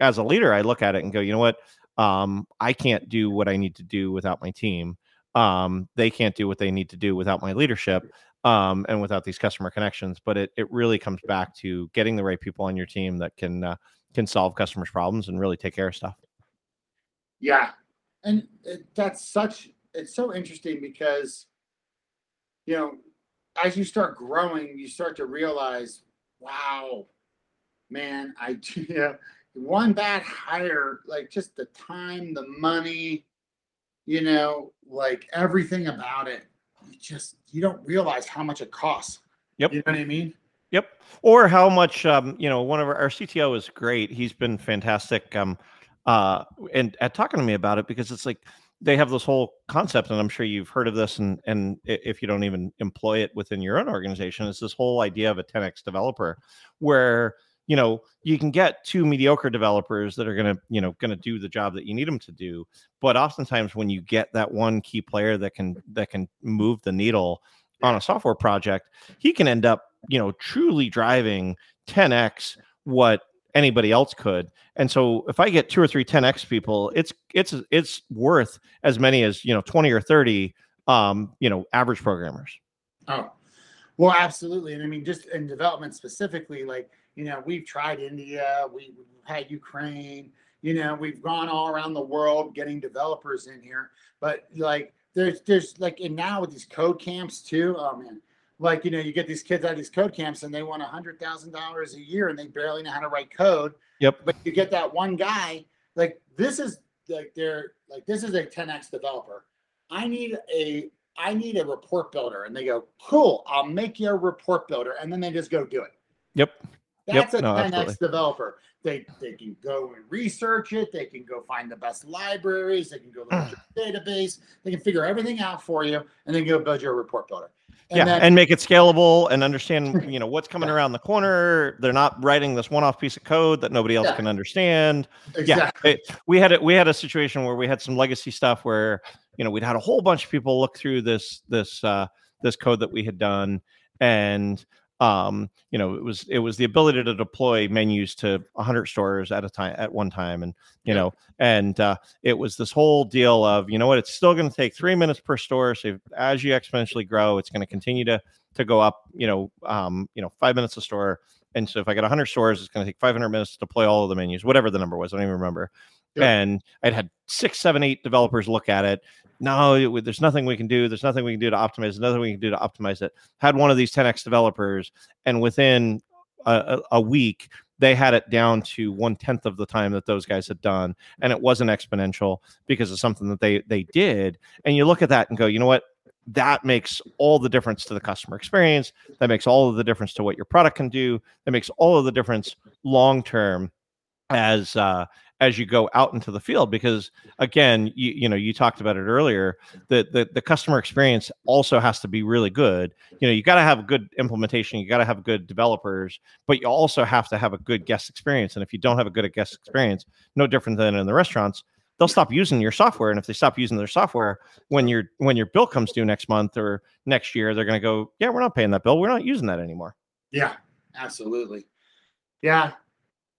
as a leader i look at it and go you know what? Um, i can't do what i need to do without my team um, they can't do what they need to do without my leadership um, and without these customer connections but it, it really comes back to getting the right people on your team that can uh, can solve customers problems and really take care of stuff Yeah. And it, that's such, it's so interesting because, you know, as you start growing, you start to realize, wow, man, I, you know, one bad hire, like just the time, the money, you know, like everything about it, you just, you don't realize how much it costs. Yep. You know what I mean? Yep. Or how much um, you know, one of our, our CTO is great. He's been fantastic. Um uh and at talking to me about it because it's like they have this whole concept, and I'm sure you've heard of this, and and if you don't even employ it within your own organization, it's this whole idea of a 10x developer, where you know you can get two mediocre developers that are gonna you know gonna do the job that you need them to do, but oftentimes when you get that one key player that can that can move the needle on a software project, he can end up you know truly driving 10x what anybody else could and so if i get two or three 10x people it's it's it's worth as many as you know 20 or 30 um you know average programmers Oh, well, absolutely. And I mean, just in development specifically, like, you know, we've tried India, we, we've had Ukraine, you know, we've gone all around the world getting developers in here. But like, there's, there's like, and now with these code camps too, oh man, like, you know, you get these kids out of these code camps and they want a hundred thousand dollars a year and they barely know how to write code. Yep. But you get that one guy, like, this is like, they're like, this is a 10X developer. I need a I need a report builder. And they go, cool, I'll make you a report builder. And then they just go do it. yep That's Yep, a no, 10x absolutely. developer. They they can go and research it. They can go find the best libraries. They can go look at your database. They can figure everything out for you, and then go build your report builder. And yeah then, and make it scalable and understand you know what's coming around the corner they're not writing this one-off piece of code that nobody else Yeah. can understand exactly. yeah it- we had it we had a situation where we had some legacy stuff where you know we'd had a whole bunch of people look through this this uh this code that we had done and um, you know, it was it was the ability to deploy menus to 100 stores at a time at one time, and you Yeah. know, and uh, it was this whole deal of you know what, it's still going to take three minutes per store. So as you exponentially grow, it's going to continue to to go up. You know, um, you know, five minutes a store. And so if I got 100 stores, it's going to take 500 minutes to deploy all of the menus, whatever the number was. I don't even remember. Yeah. And I'd had six, seven, eight developers look at it. No, it, there's nothing we can do. There's nothing we can do to optimize. There's nothing we can do to optimize it. Had one of these 10x developers, and within a, a, a week, they had it down to one tenth of the time that those guys had done, and it wasn't exponential because of something that they they did. And you look at that and go, you know what? That makes all the difference to the customer experience. That makes all of the difference to what your product can do. That makes all of the difference long term as uh, as you go out into the field because again you, you know you talked about it earlier that the, the customer experience also has to be really good you know you got to have good implementation you got to have good developers but you also have to have a good guest experience and if you don't have a good guest experience no different than in the restaurants they'll stop using your software and if they stop using their software when your when your bill comes due next month or next year they're going to go yeah we're not paying that bill we're not using that anymore Yeah, absolutely. Yeah.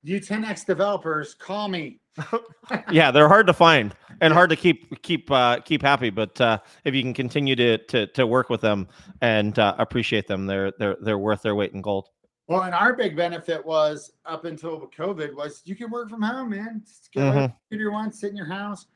You 10x developers, call me. yeah, they're hard to find and hard to keep keep uh, keep happy. But uh, if you can continue to to to work with them and uh, appreciate them, they're they're they're worth their weight in gold. Well, and our big benefit was up until COVID was you can work from home, man. Just get Mhm. whatever computer want, sit in your house.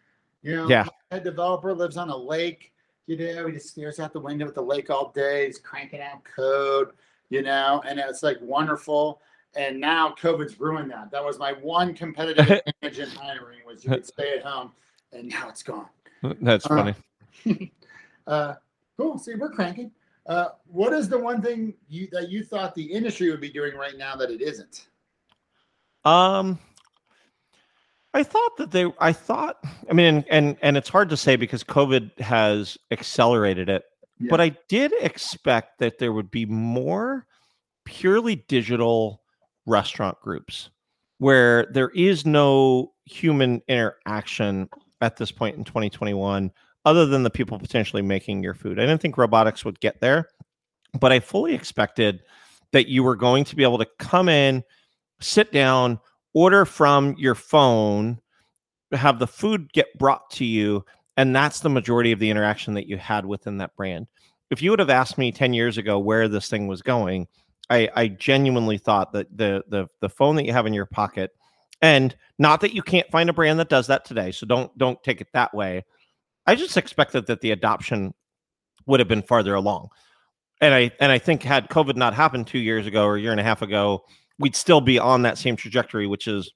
You know, Yeah. a developer lives on a lake. You know, he just stares out the window at the lake all day. He's cranking out code, you know, and it's like wonderful. And now COVID's ruined that. That was my one competitive advantage in hiring was you could stay at home, and now it's gone. That's Uh, funny. uh, cool. See, we're cranking. Uh, what is the one thing you that you thought the industry would be doing right now that it isn't? Um, I thought that they. I thought. I mean, and and it's hard to say because COVID has accelerated it. Yeah. But I did expect that there would be more purely digital restaurant groups where there is no human interaction at this point in 2021 other than the people potentially making your food. I didn't think robotics would get there, but I fully expected that you were going to be able to come in, sit down, order from your phone, have the food get brought to you, and that's the majority of the interaction that you had within that brand. If you would have asked me 10 years ago where this thing was going, I, I genuinely thought that the the the phone that you have in your pocket, and not that you can't find a brand that does that today, so don't don't take it that way. I just expected that the adoption would have been farther along. And I and I think had COVID not happened two years ago or a year and a half ago, we'd still be on that same trajectory, which is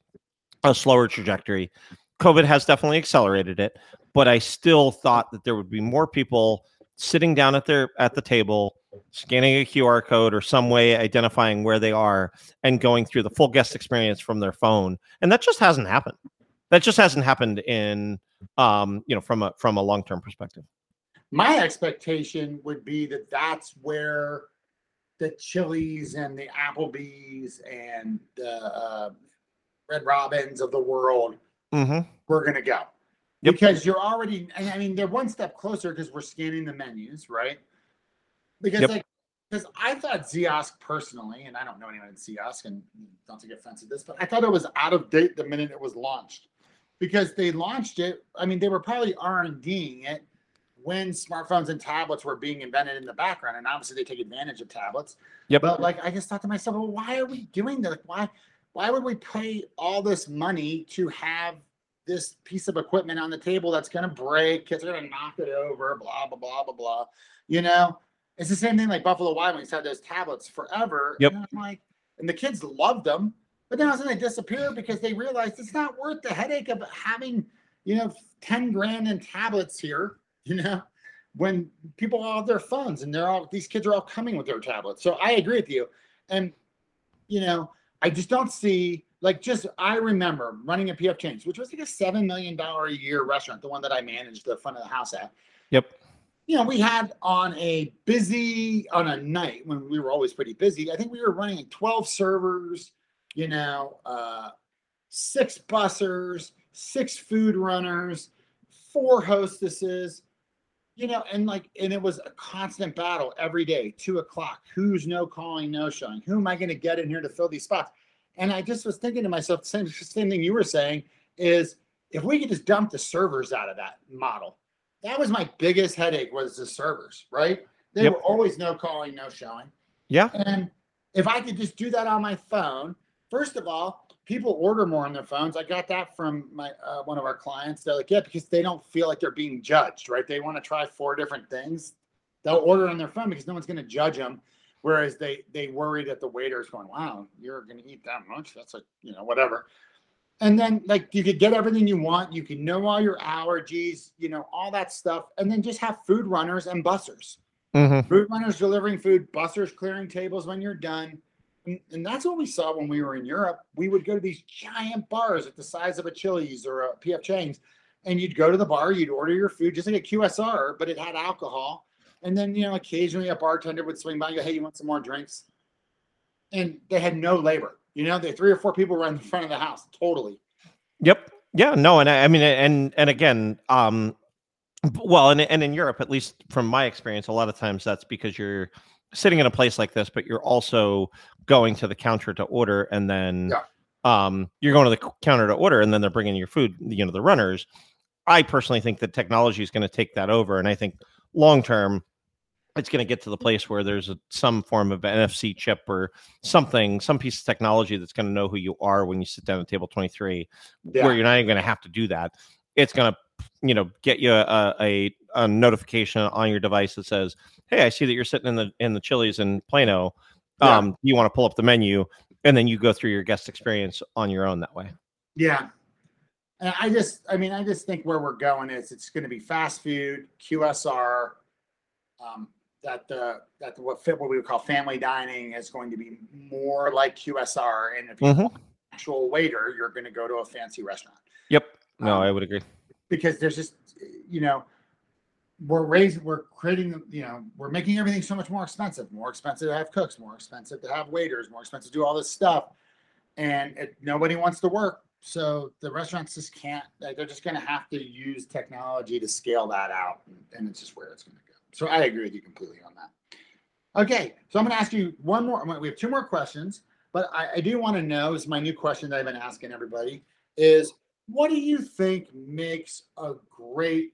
a slower trajectory. COVID has definitely accelerated it, but I still thought that there would be more people sitting down at their at the table, scanning a QR code or some way identifying where they are and going through the full guest experience from their phone. And that just hasn't happened. That just hasn't happened in um, you know, from a from a long-term perspective. My expectation would be that that's where the Chili's and the Applebee's and the uh, Red Robins of the world Mm-hmm. we're gonna go. Yep. Because you're already, I mean, they're one step closer because we're scanning the menus, right? Because Yep. like, because I thought Ziosk personally, and I don't know anyone at Ziosk, and not to get offensive this, but I thought it was out of date the minute it was launched, because they launched it. I mean, they were probably R and Ding it when smartphones and tablets were being invented in the background, and obviously they take advantage of tablets. Yep. But like, I just thought to myself, well, why are we doing this? Like, why? why would we pay all this money to have this piece of equipment on the table that's going to break? Kids are going to knock it over, blah, blah, blah, blah, blah. You know, it's the same thing like Buffalo Wild Wings had those tablets forever. Yep. And I'm like, and the kids loved them, but then all of a sudden they disappeared because they realized it's not worth the headache of having, you know, 10 grand in tablets here, you know, when people all have their phones and they're all, these kids are all coming with their tablets. So I agree with you. And, you know, I just don't see like just I remember running a PF Chang's, which was like a seven million dollar a year restaurant, the one that I managed the front of the house at. Yep. You know, we had on a busy on a night when we were always pretty busy. I think we were running like 12 servers, you know, uh, six bussers, six food runners, four hostesses. you know, and like, and it was a constant battle every day, two o'clock. Who's no calling, no showing? Who am I going to get in here to fill these spots? And I just was thinking to myself, same same thing you were saying is if we could just dump the servers out of that model, that was my biggest headache was the servers, right? They Yep. were always no calling, no showing. Yeah. And if I could just do that on my phone, first of all, people order more on their phones. I got that from my uh, one of our clients. They're like, yeah, because they don't feel like they're being judged, right? They want to try four different things. They'll order on their phone because no one's going to judge them. Whereas they they worry that the waiter is going, wow, you're going to eat that much? That's like you know whatever. And then like you could get everything you want. You can know all your allergies, you know all that stuff, and then just have food runners and bussers Mhm. food runners delivering food, bussers clearing tables when you're done. And, that's what we saw when we were in Europe. We would go to these giant bars at the size of a Chili's or a PF Chang's, and you'd go to the bar, you'd order your food just like a QSR, but it had alcohol. And then, you know, occasionally a bartender would swing by and go, Hey, you want some more drinks? And they had no labor. You know, they three or four people were in the front of the house, totally. Yep. Yeah. No. And I, I mean, and and again, um, well, and and in Europe, at least from my experience, a lot of times that's because you're sitting in a place like this, but you're also going to the counter to order, and then Yeah. um, you're going to the counter to order, and then they're bringing your food. You know, the runners. I personally think that technology is going to take that over, and I think long term, it's going to get to the place where there's a, some form of NFC chip or something, some piece of technology that's going to know who you are when you sit down at table 23 Yeah. where you're not even going to have to do that. It's going to, you know, get you a, a, a notification on your device that says, "Hey, I see that you're sitting in the in the Chili's in Plano. Yeah. Um, you want to pull up the menu, and then you go through your guest experience on your own that way." Yeah. And I just, I mean, I just think where we're going is it's going to be fast food, QSR, um, that the that the, what fit what we would call family dining is going to be more like QSR. And if you're Mhm. an actual waiter, you're going to go to a fancy restaurant Yep. No, Um, I would agree. Because there's just, you know, we're raising, we're creating, you know, we're making everything so much more expensive, more expensive to have cooks, more expensive to have waiters, more expensive to do all this stuff. And it, nobody wants to work. So the restaurants just can't, they're just going to have to use technology to scale that out. And, and it's just where it's going to go. So I agree with you completely on that. Okay. So I'm going to ask you one more. We have two more questions, but I, I do want to know is my new question that I've been asking everybody is what do you think makes a great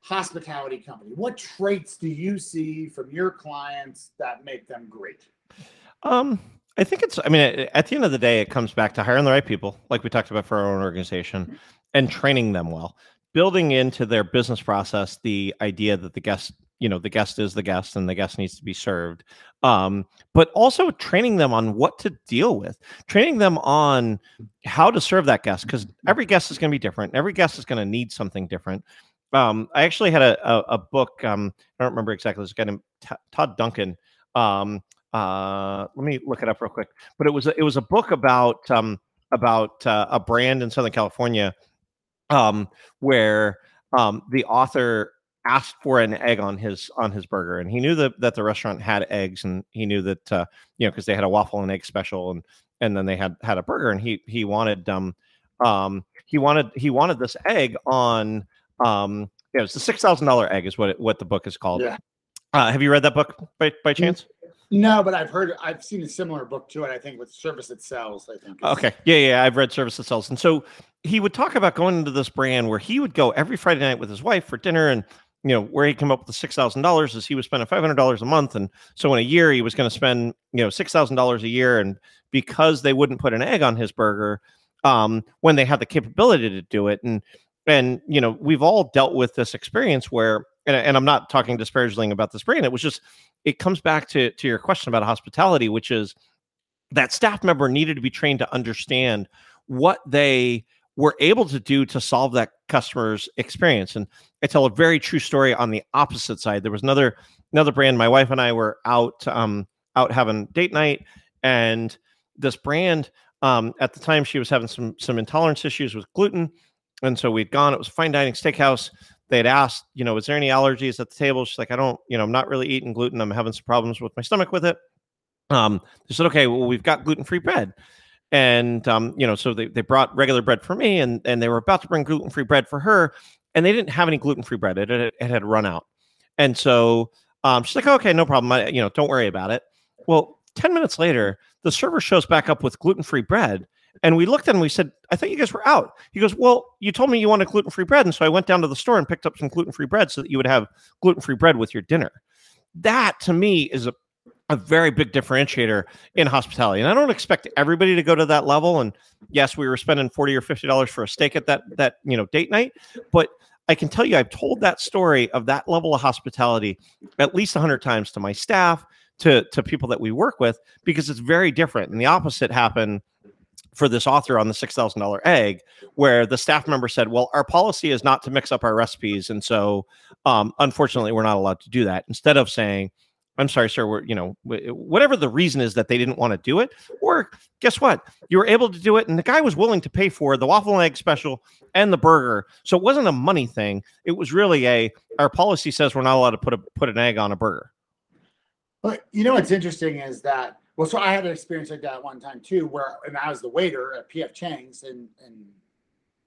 hospitality company? What traits do you see from your clients that make them great? Um, I think it's. I mean, at at the end of the day, it comes back to hiring the right people, like we talked about for our own organization, and training them well, building into their business process the idea that the guest, you know, the guest is the guest, and the guest needs to be served. Um, but also training them on what to deal with, training them on how to serve that guest, because every guest is going to be different. Every guest is going to need something different. Um, I actually had a a, a book. Um, I don't remember exactly. This guy named T- Todd Duncan. Um, uh let me look it up real quick but it was a, it was a book about um about uh, a brand in southern california um where um the author asked for an egg on his on his burger and he knew that that the restaurant had eggs and he knew that uh you know because they had a waffle and egg special and and then they had had a burger and he he wanted um um he wanted he wanted this egg on um yeah, it's the six thousand dollar egg is what it, what the book is called. Yeah. Uh, have you read that book by by chance? No, but I've heard, I've seen a similar book to it. I think with Service That Sells. I think. Okay. Yeah, yeah. I've read Service That Sells. And so he would talk about going into this brand where he would go every Friday night with his wife for dinner and you know, where he came up with the six thousand dollars is he was spending five hundred dollars a month. And so in a year he was going to spend, you know, six thousand dollars a year. And because they wouldn't put an egg on his burger, um, when they had the capability to do it. And and you know, we've all dealt with this experience where and, and I'm not talking disparagingly about this brand. It was just it comes back to to your question about hospitality, which is that staff member needed to be trained to understand what they were able to do to solve that customer's experience. And I tell a very true story on the opposite side. There was another another brand. My wife and I were out um, out having date night, and this brand um, at the time she was having some some intolerance issues with gluten, and so we'd gone. It was a fine dining steakhouse. They had asked, you know, is there any allergies at the table? She's like, I don't, you know, I'm not really eating gluten. I'm having some problems with my stomach with it. Um, they said, okay, well, we've got gluten free bread and um, you know, so they, they brought regular bread for me, and and they were about to bring gluten free bread for her, and they didn't have any gluten free bread. It, had- it had run out, and so um, she's like, "Okay, no problem. I, you know, don't worry about it." Well, ten minutes later, the server shows back up with gluten free bread, and we looked at him. We said, "I thought you guys were out." He goes, "Well, you told me you wanted gluten free bread, and so I went down to the store and picked up some gluten free bread so that you would have gluten free bread with your dinner." That to me is a a very big differentiator in hospitality. And I don't expect everybody to go to that level. And yes, we were spending 40 or 50 dollars for a steak at that that you know date night, but I can tell you I've told that story of that level of hospitality at least 100 times to my staff, to to people that we work with because it's very different. And the opposite happened for this author on the $6,000 egg where the staff member said, "Well, our policy is not to mix up our recipes and so um unfortunately we're not allowed to do that." Instead of saying I'm sorry, sir. We're, you know, whatever the reason is that they didn't want to do it, or guess what? You were able to do it, and the guy was willing to pay for the waffle and egg special and the burger. So it wasn't a money thing. It was really a our policy says we're not allowed to put a put an egg on a burger. But you know what's interesting is that well, so I had an experience like that one time too, where and I was the waiter at PF Chang's and in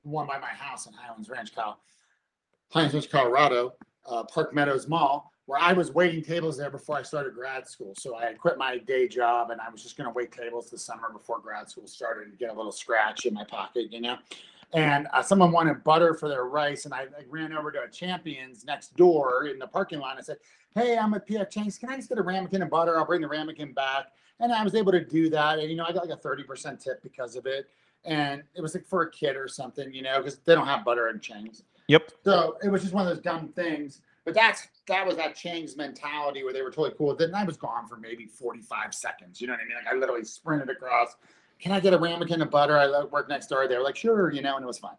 one by my house in Highlands Ranch, Cal, Highlands Ranch, Colorado, uh, Park Meadows Mall, where I was waiting tables there before I started grad school. So I had quit my day job and I was just going to wait tables this summer before grad school started and get a little scratch in my pocket, you know. And uh, someone wanted butter for their rice, and I, I ran over to a Champions next door in the parking lot. I said, "Hey, I'm at PF Chang's. Can I just get a ramekin and butter? I'll bring the ramekin back." And I was able to do that, and you know, I got like a thirty percent tip because of it. And it was like for a kid or something, you know, because they don't have butter at Chang's. Yep. So it was just one of those dumb things. But that's that was that Chang's mentality where they were totally cool with it. And I was gone for maybe 45 seconds. You know what I mean? Like I literally sprinted across. Can I get a ramekin of butter? I work next door. They were like, sure, you know, and it was fine.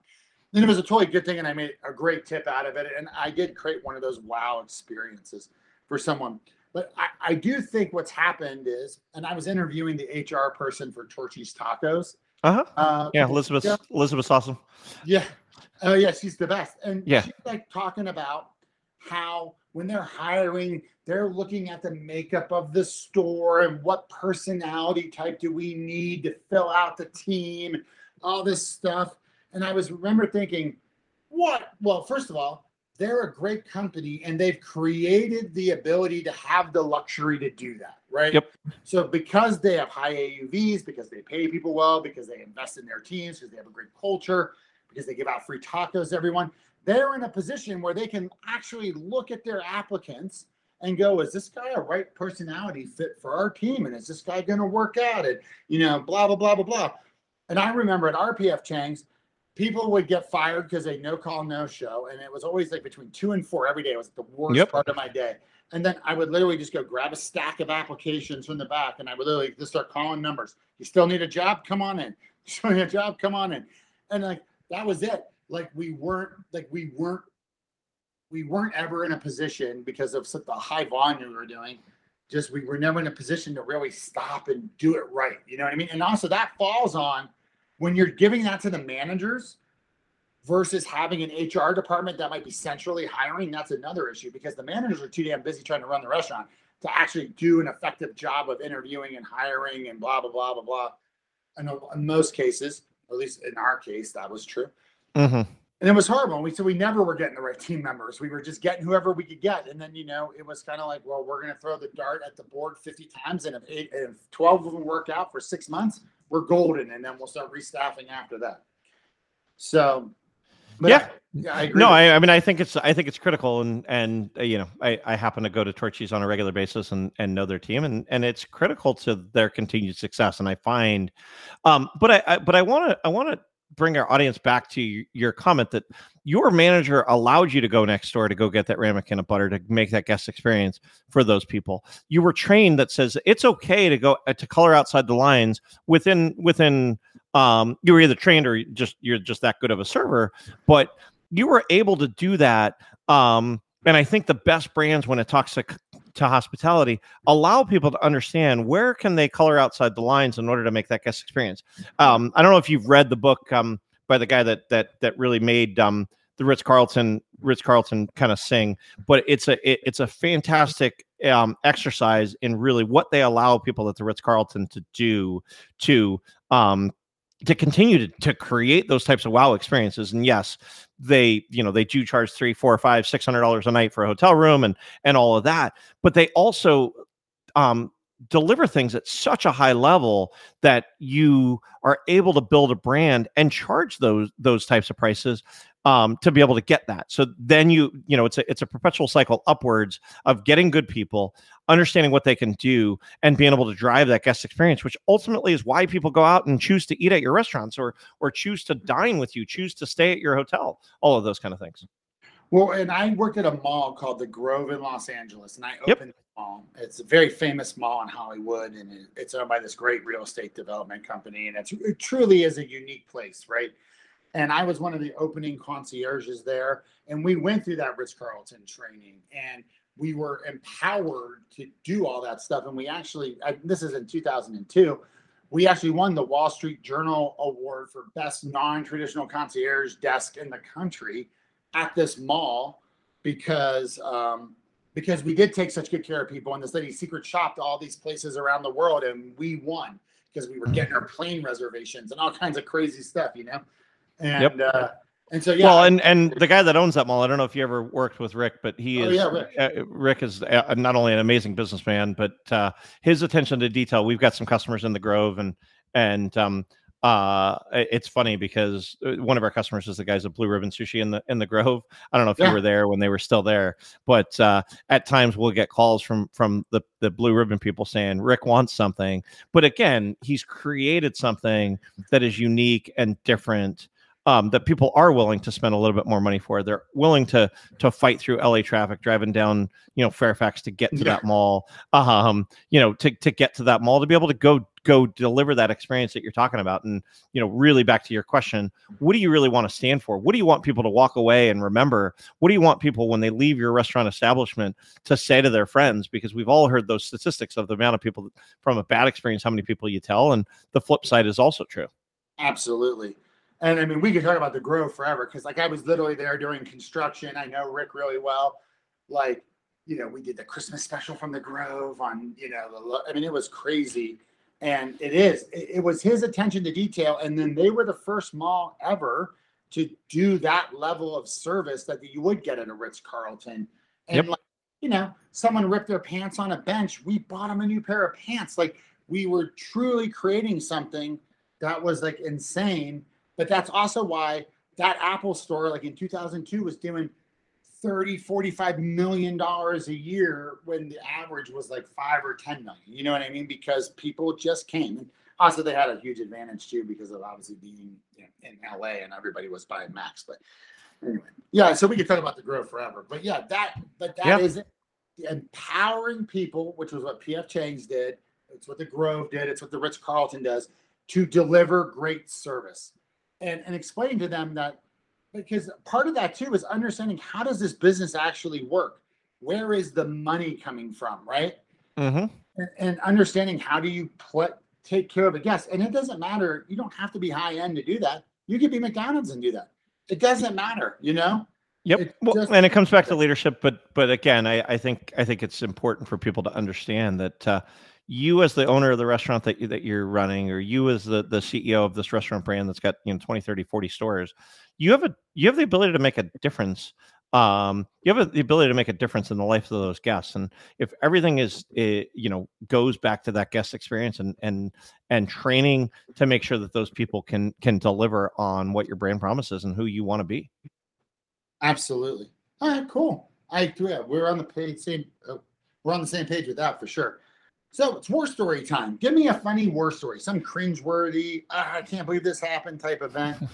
And it was a totally good thing, and I made a great tip out of it. And I did create one of those wow experiences for someone. But I, I do think what's happened is, and I was interviewing the HR person for Torchy's Tacos. Uh-huh. Uh, Yeah, Elizabeth Yeah. Elizabeth's awesome. yeah. Oh, yeah. She's the best. And Yeah. she's like talking about how when they're hiring, they're looking at the makeup of the store and what personality type do we need to fill out the team, all this stuff. And I was remember thinking, what? Well, first of all, they're a great company and they've created the ability to have the luxury to do that, right? Yep. So because they have high AUVs, because they pay people well, because they invest in their teams, because they have a great culture, because they give out free tacos to everyone, they're in a position where they can actually look at their applicants and go, is this guy a right personality fit for our team? And is this guy going to work out? And, you know, blah, blah, blah, blah, blah. And I remember at RPF Chang's, people would get fired because they no call, no show. And it was always like between two and four every day. It was the worst Yep. part of my day. And then I would literally just go grab a stack of applications from the back and I would literally just start calling numbers. You still need a job? Come on in. You still need a job? Come on in. And like that was it. Like we weren't like we weren't we weren't ever in a position because of the high volume we were doing. Just we were never in a position to really stop and do it right. You know what I mean? And also that falls on when you're giving that to the managers versus having an HR department that might be centrally hiring, that's another issue because the managers are too damn busy trying to run the restaurant to actually do an effective job of interviewing and hiring and blah blah blah blah blah. And in most cases, at least in our case, that was true. Mm-hmm. And it was horrible. We so we never were getting the right team members. We were just getting whoever we could get. And then you know it was kind of like, well, we're gonna throw the dart at the board 50 times, and if eight, if 12 of them work out for six months, we're golden, and then we'll start restaffing after that. So, but Yeah. I, yeah, I agree. No, I, I mean, I think it's I think it's critical, and and uh, you know, I, I happen to go to Torchy's on a regular basis and and know their team, and and it's critical to their continued success. And I find, um, but I, I but I want to I want to bring our audience back to your comment that your manager allowed you to go next door to go get that ramekin of butter to make that guest experience for those people. You were trained that says it's okay to go uh, to color outside the lines within within. Um, you were either trained or just you're just that good of a server, but you were able to do that um and i think the best brands when it talks to, to hospitality allow people to understand where can they color outside the lines in order to make that guest experience. Um i don't know if you've read the book um by the guy that that that really made um the Ritz Carlton Ritz Carlton kind of sing, but it's a it, it's a fantastic um, exercise in really what they allow people at the Ritz Carlton to do to um, to continue to, to create those types of wow experiences. And yes they you know they do charge three four five six hundred dollars a night for a hotel room and and all of that but they also um deliver things at such a high level that you are able to build a brand and charge those those types of prices um, to be able to get that. So then you you know it's a it's a perpetual cycle upwards of getting good people, understanding what they can do, and being able to drive that guest experience, which ultimately is why people go out and choose to eat at your restaurants or or choose to dine with you, choose to stay at your hotel, all of those kind of things. Well, and I worked at a mall called the Grove in Los Angeles, and I Yep. opened the mall. It's a very famous mall in Hollywood, and it's owned by this great real estate development company, and it's it truly is a unique place, right? And I was one of the opening concierges there, and we went through that Ritz Carlton training, and we were empowered to do all that stuff. And we actually, I, this is in 2002, we actually won the Wall Street Journal Award for best non-traditional concierge desk in the country at this mall because um, because we did take such good care of people and this lady secret shopped all these places around the world and we won because we were getting our plane reservations and all kinds of crazy stuff, you know. And Yep. uh, and so yeah, Well, and and the guy that owns that mall, I don't know if you ever worked with Rick, but he Oh, is yeah, Rick. uh, Rick is uh, not only an amazing businessman, but uh, his attention to detail. We've got some customers in the Grove, and and um, uh, it's funny because uh, one of our customers is the guys at Blue Ribbon Sushi in the in the Grove. I don't know if Yeah. you were there when they were still there, but uh, at times we'll get calls from from the the Blue Ribbon people saying Rick wants something, but again, he's created something that is unique and different um, that people are willing to spend a little bit more money for. They're willing to to fight through LA traffic, driving down you know Fairfax to get to Yeah. that mall. Um, you know to to get to that mall to be able to go go deliver that experience that you're talking about. And you know, really back to your question, what do you really want to stand for? What do you want people to walk away and remember? What do you want people when they leave your restaurant establishment to say to their friends? Because we've all heard those statistics of the amount of people from a bad experience, how many people you tell, and the flip side is also true. Absolutely. And I mean, we could talk about the Grove forever because, like, I was literally there during construction. I know Rick really well. Like, you know, we did the Christmas special from the Grove on, you know, the, I mean, it was crazy. And it is, it, it was his attention to detail. And then they were the first mall ever to do that level of service that you would get at a Ritz Carlton. And, Yep. like, you know, someone ripped their pants on a bench. We bought them a new pair of pants. Like, we were truly creating something that was like insane. But that's also why that Apple store, like in 2002, was doing 30, 45 million dollars a year when the average was like five or 10 million. You know what I mean? Because people just came. And also, they had a huge advantage too because of obviously being you know, in LA and everybody was buying Macs. But anyway, yeah, so we could talk about the Grove forever. But yeah, that, but that Yeah. is empowering people, which was what PF Chang's did. It's what the Grove did. It's what the Ritz Carlton does to deliver great service and, and explain to them that because part of that too is understanding how does this business actually work? Where is the money coming from, right? Mm-hmm. And, and understanding how do you put take care of a guest. And it doesn't matter. You don't have to be high end to do that. You could be McDonald's and do that. It doesn't matter, you know? Yep. It Well, just- and it comes back to leadership, but but again, I, I think I think it's important for people to understand that uh, you as the owner of the restaurant that that you're running, or you as the the CEO of this restaurant brand that's got you know 20, 30, 40 stores, you have a you have the ability to make a difference. Um, you have a, the ability to make a difference in the life of those guests, and if everything is eh, you know goes back to that guest experience and and and training to make sure that those people can can deliver on what your brand promises and who you want to be. Absolutely. All right, cool. I yeah, we're on the page same uh, we're on the same page with that for sure. So it's war story time. Give me a funny war story, some cringeworthy, ah, I can't believe this happened type event.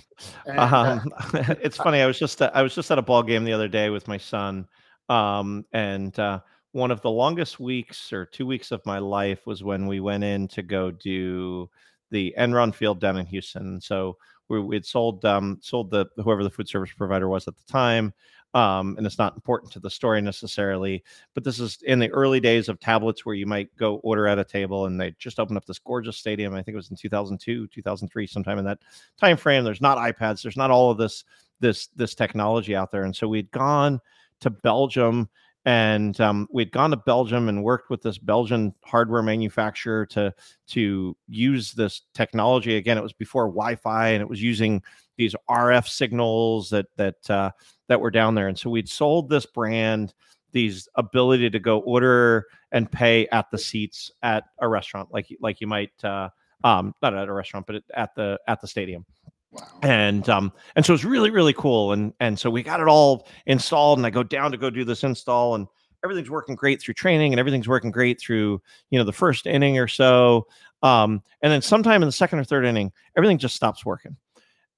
And, uh, Um, it's funny. I was just uh, I was just at a ball game the other day with my son, um, and uh, one of the longest weeks or two weeks of my life was when we went in to go do the Enron Field down in Houston. So we we had sold um, sold the whoever the food service provider was at the time. Um, and it's not important to the story necessarily, but this is in the early days of tablets where you might go order at a table and they just opened up this gorgeous stadium. I think it was in 2002, 2003, sometime in that time frame. There's not iPads, there's not all of this this this technology out there. And so we'd gone to Belgium and um, we'd gone to Belgium and worked with this Belgian hardware manufacturer to to use this technology. Again, it was before Wi-Fi, and it was using these RF signals that that uh, that were down there. And so we'd sold this brand these ability to go order and pay at the seats at a restaurant, like like you might uh, um, not at a restaurant, but at the at the stadium. Wow. And um, and so it's really really cool. And and so we got it all installed, and I go down to go do this install, and everything's working great through training, and everything's working great through you know the first inning or so. Um, and then sometime in the second or third inning, everything just stops working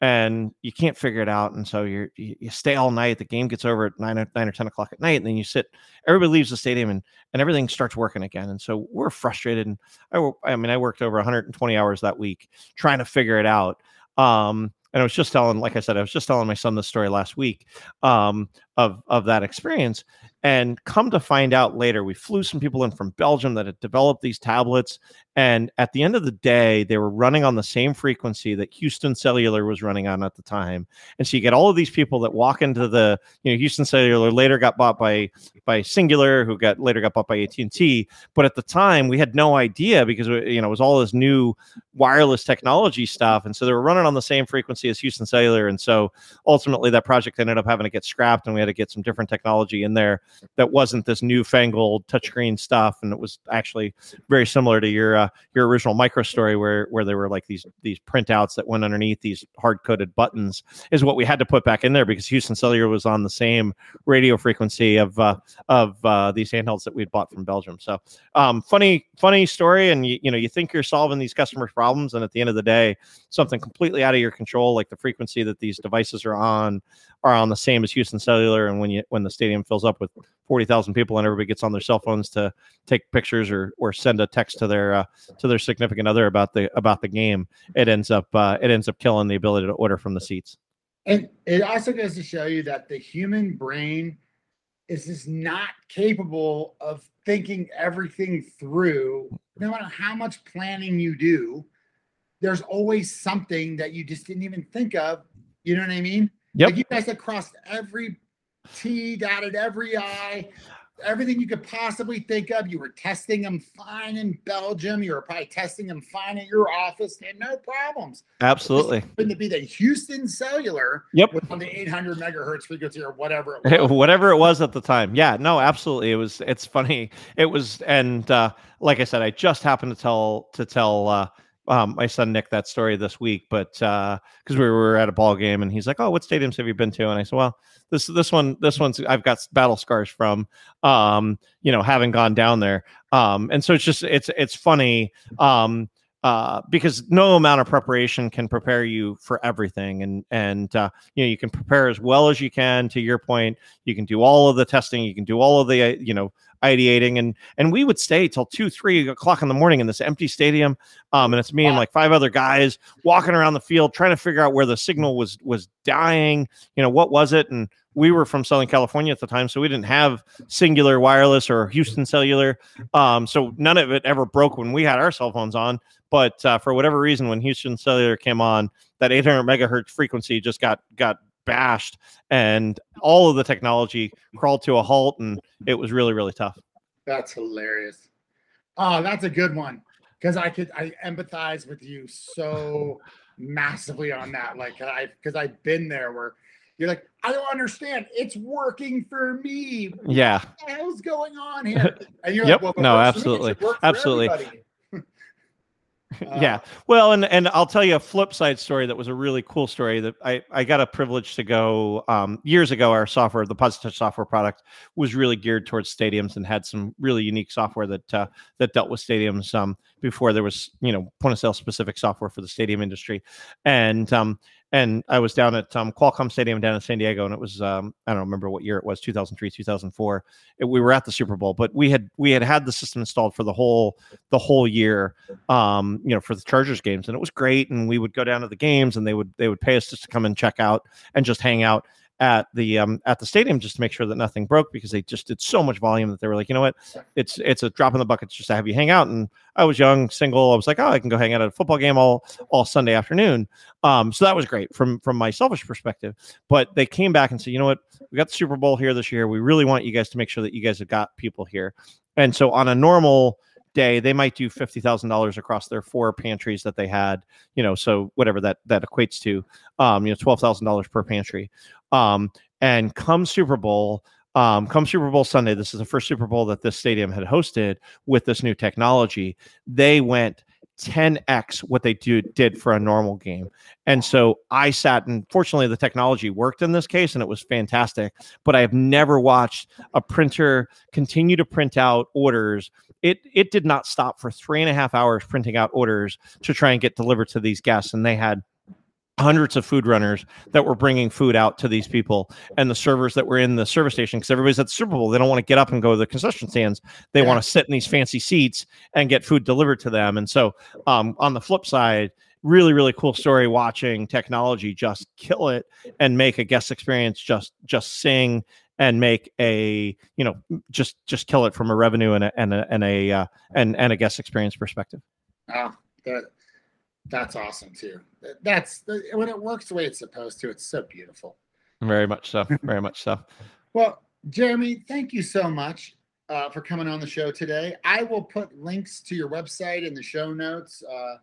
and you can't figure it out. And so you, you stay all night. The game gets over at nine or nine or 10 o'clock at night. And then you sit, everybody leaves the stadium and, and everything starts working again. And so we're frustrated. And I, I mean, I worked over 120 hours that week trying to figure it out. Um, and I was just telling, like I said, I was just telling my son this story last week um, of of that experience. And come to find out later, we flew some people in from Belgium that had developed these tablets. And at the end of the day, they were running on the same frequency that Houston Cellular was running on at the time. And so you get all of these people that walk into the, you know, Houston Cellular later got bought by by Cingular, who got later got bought by AT and T. But at the time, we had no idea because uh, you know it was all this new wireless technology stuff, and so they were running on the same frequency as Houston Cellular. And so ultimately, that project ended up having to get scrapped, and we had to get some different technology in there that wasn't this newfangled touchscreen stuff, and it was actually very similar to your uh, your original Micros story where where there were like these these printouts that went underneath these hard coded buttons is what we had to put back in there because Houston Cellular was on the same radio frequency of uh, of uh, these handhelds that we'd bought from Belgium. So um, funny funny story, and you you know you think you're solving these customers' problems, and at the end of the day, something completely out of your control, like the frequency that these devices are on, are on the same as Houston Cellular, and when you when the stadium fills up with forty thousand people and everybody gets on their cell phones to take pictures or or send a text to their uh, to their significant other about the about the game, it ends up uh, it ends up killing the ability to order from the seats. And it also goes to show you that the human brain is just not capable of thinking everything through. No matter how much planning you do, there's always something that you just didn't even think of. You know what I mean? Yep. Like you guys have crossed every T, dotted every I, everything you could possibly think of. You were testing them fine in Belgium. You were probably testing them fine at your office. They had no problems. Absolutely. Just happened to be the Houston Cellular Yep. was on the 800 megahertz frequency or whatever. It was. whatever it was at the time yeah no absolutely it was it's funny it was and uh like i said i just happened to tell to tell uh um, my son Nick that story this week, but because we were at a ball game and he's like, "Oh, what stadiums have you been to?" And I said, "Well, this this one this one's I've got battle scars from, um, you know, having gone down there." Um, and so it's just it's it's funny. Um, uh, because no amount of preparation can prepare you for everything, and and uh, you know you can prepare as well as you can. To your point, you can do all of the testing, you can do all of the uh, you know ideating, and and we would stay till two, three o'clock in the morning in this empty stadium, um, and it's me and like five other guys walking around the field trying to figure out where the signal was was dying. You know what was it, and we were from Southern California at the time, so we didn't have Cingular Wireless or Houston Cellular. Um, so none of it ever broke when we had our cell phones on. But uh, for whatever reason, when Houston Cellular came on, that 800 megahertz frequency just got got bashed, and all of the technology crawled to a halt, and it was really really tough. That's hilarious. Oh, that's a good one because I could I empathize with you so massively on that. Like I because I've been there where you're like, I don't understand. It's working for me. Yeah. What the hell's going on here? And you're Yep. like, well, No, works for me, it absolutely. should work for Absolutely. everybody. yeah. Well and and i'll tell you a flip side story that was a really cool story that i i got a privilege to go um, years ago our software the POSitouch software product was really geared towards stadiums and had some really unique software that uh, that dealt with stadiums um, before there was you know point of sale specific software for the stadium industry. And um and I was down at um, Qualcomm Stadium down in San Diego, and it was um, I don't remember what year it was, 2003, 2004. It, we were at the Super Bowl, but we had we had had the system installed for the whole the whole year, um, you know, for the Chargers games, and it was great. And we would go down to the games, and they would they would pay us just to come and check out and just hang out. At the um, at the stadium just to make sure that nothing broke because they just did so much volume that they were like, you know what, it's it's a drop in the bucket just to have you hang out. And I was young, single. I was like, oh, I can go hang out at a football game all all Sunday afternoon. Um, so that was great from from my selfish perspective. But they came back and said, you know what, we got the Super Bowl here this year. We really want you guys to make sure that you guys have got people here. And so on a normal day they might do $50,000 across their four pantries that they had, you know, so whatever that that equates to um, you know, $12,000 per pantry. Um, and come Super Bowl, um, come Super Bowl Sunday, this is the first Super Bowl that this stadium had hosted with this new technology. They went 10x what they do, did for a normal game. And so I sat and fortunately the technology worked in this case and it was fantastic. But I have never watched a printer continue to print out orders it it did not stop for three and a half hours printing out orders to try and get delivered to these guests and they had hundreds of food runners that were bringing food out to these people and the servers that were in the service station because everybody's at the super bowl they don't want to get up and go to the concession stands they Yeah. want to sit in these fancy seats and get food delivered to them and so um, on the flip side really really cool story watching technology just kill it and make a guest experience just just sing and make a you know just just kill it from a revenue and a and a and a uh, and and a guest experience perspective. Oh, that that's awesome too. That's the, when it works the way it's supposed to. It's so beautiful. Very much so. Very much so. Well, Jeremy, thank you so much uh, for coming on the show today. I will put links to your website in the show notes. Uh,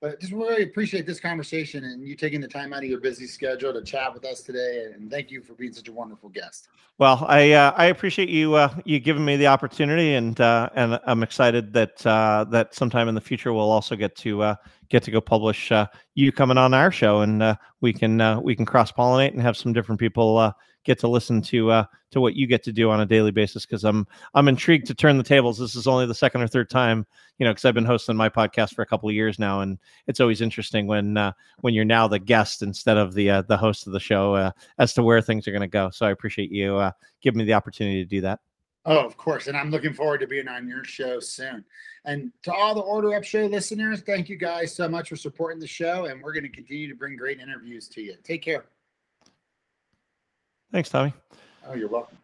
but just really appreciate this conversation and you taking the time out of your busy schedule to chat with us today. And thank you for being such a wonderful guest. Well, I uh, I appreciate you uh, you giving me the opportunity, and uh, and I'm excited that uh, that sometime in the future we'll also get to uh, get to go publish uh, you coming on our show, and we can we can cross pollinate and have some different people get to listen to uh, to what you get to do on a daily basis. Because I'm I'm intrigued to turn the tables. This is only the second or third time, you know, because I've been hosting my podcast for a couple of years now, and it's always interesting when uh, when you're now the guest instead of the uh, the host of the show uh, as to where things are going to go. So I appreciate you uh, giving me the opportunity to do that. Oh, of course. And I'm looking forward to being on your show soon. And to all the Order Up Show listeners, thank you guys so much for supporting the show. And we're going to continue to bring great interviews to you. Take care. Thanks, Tommy. Oh, you're welcome.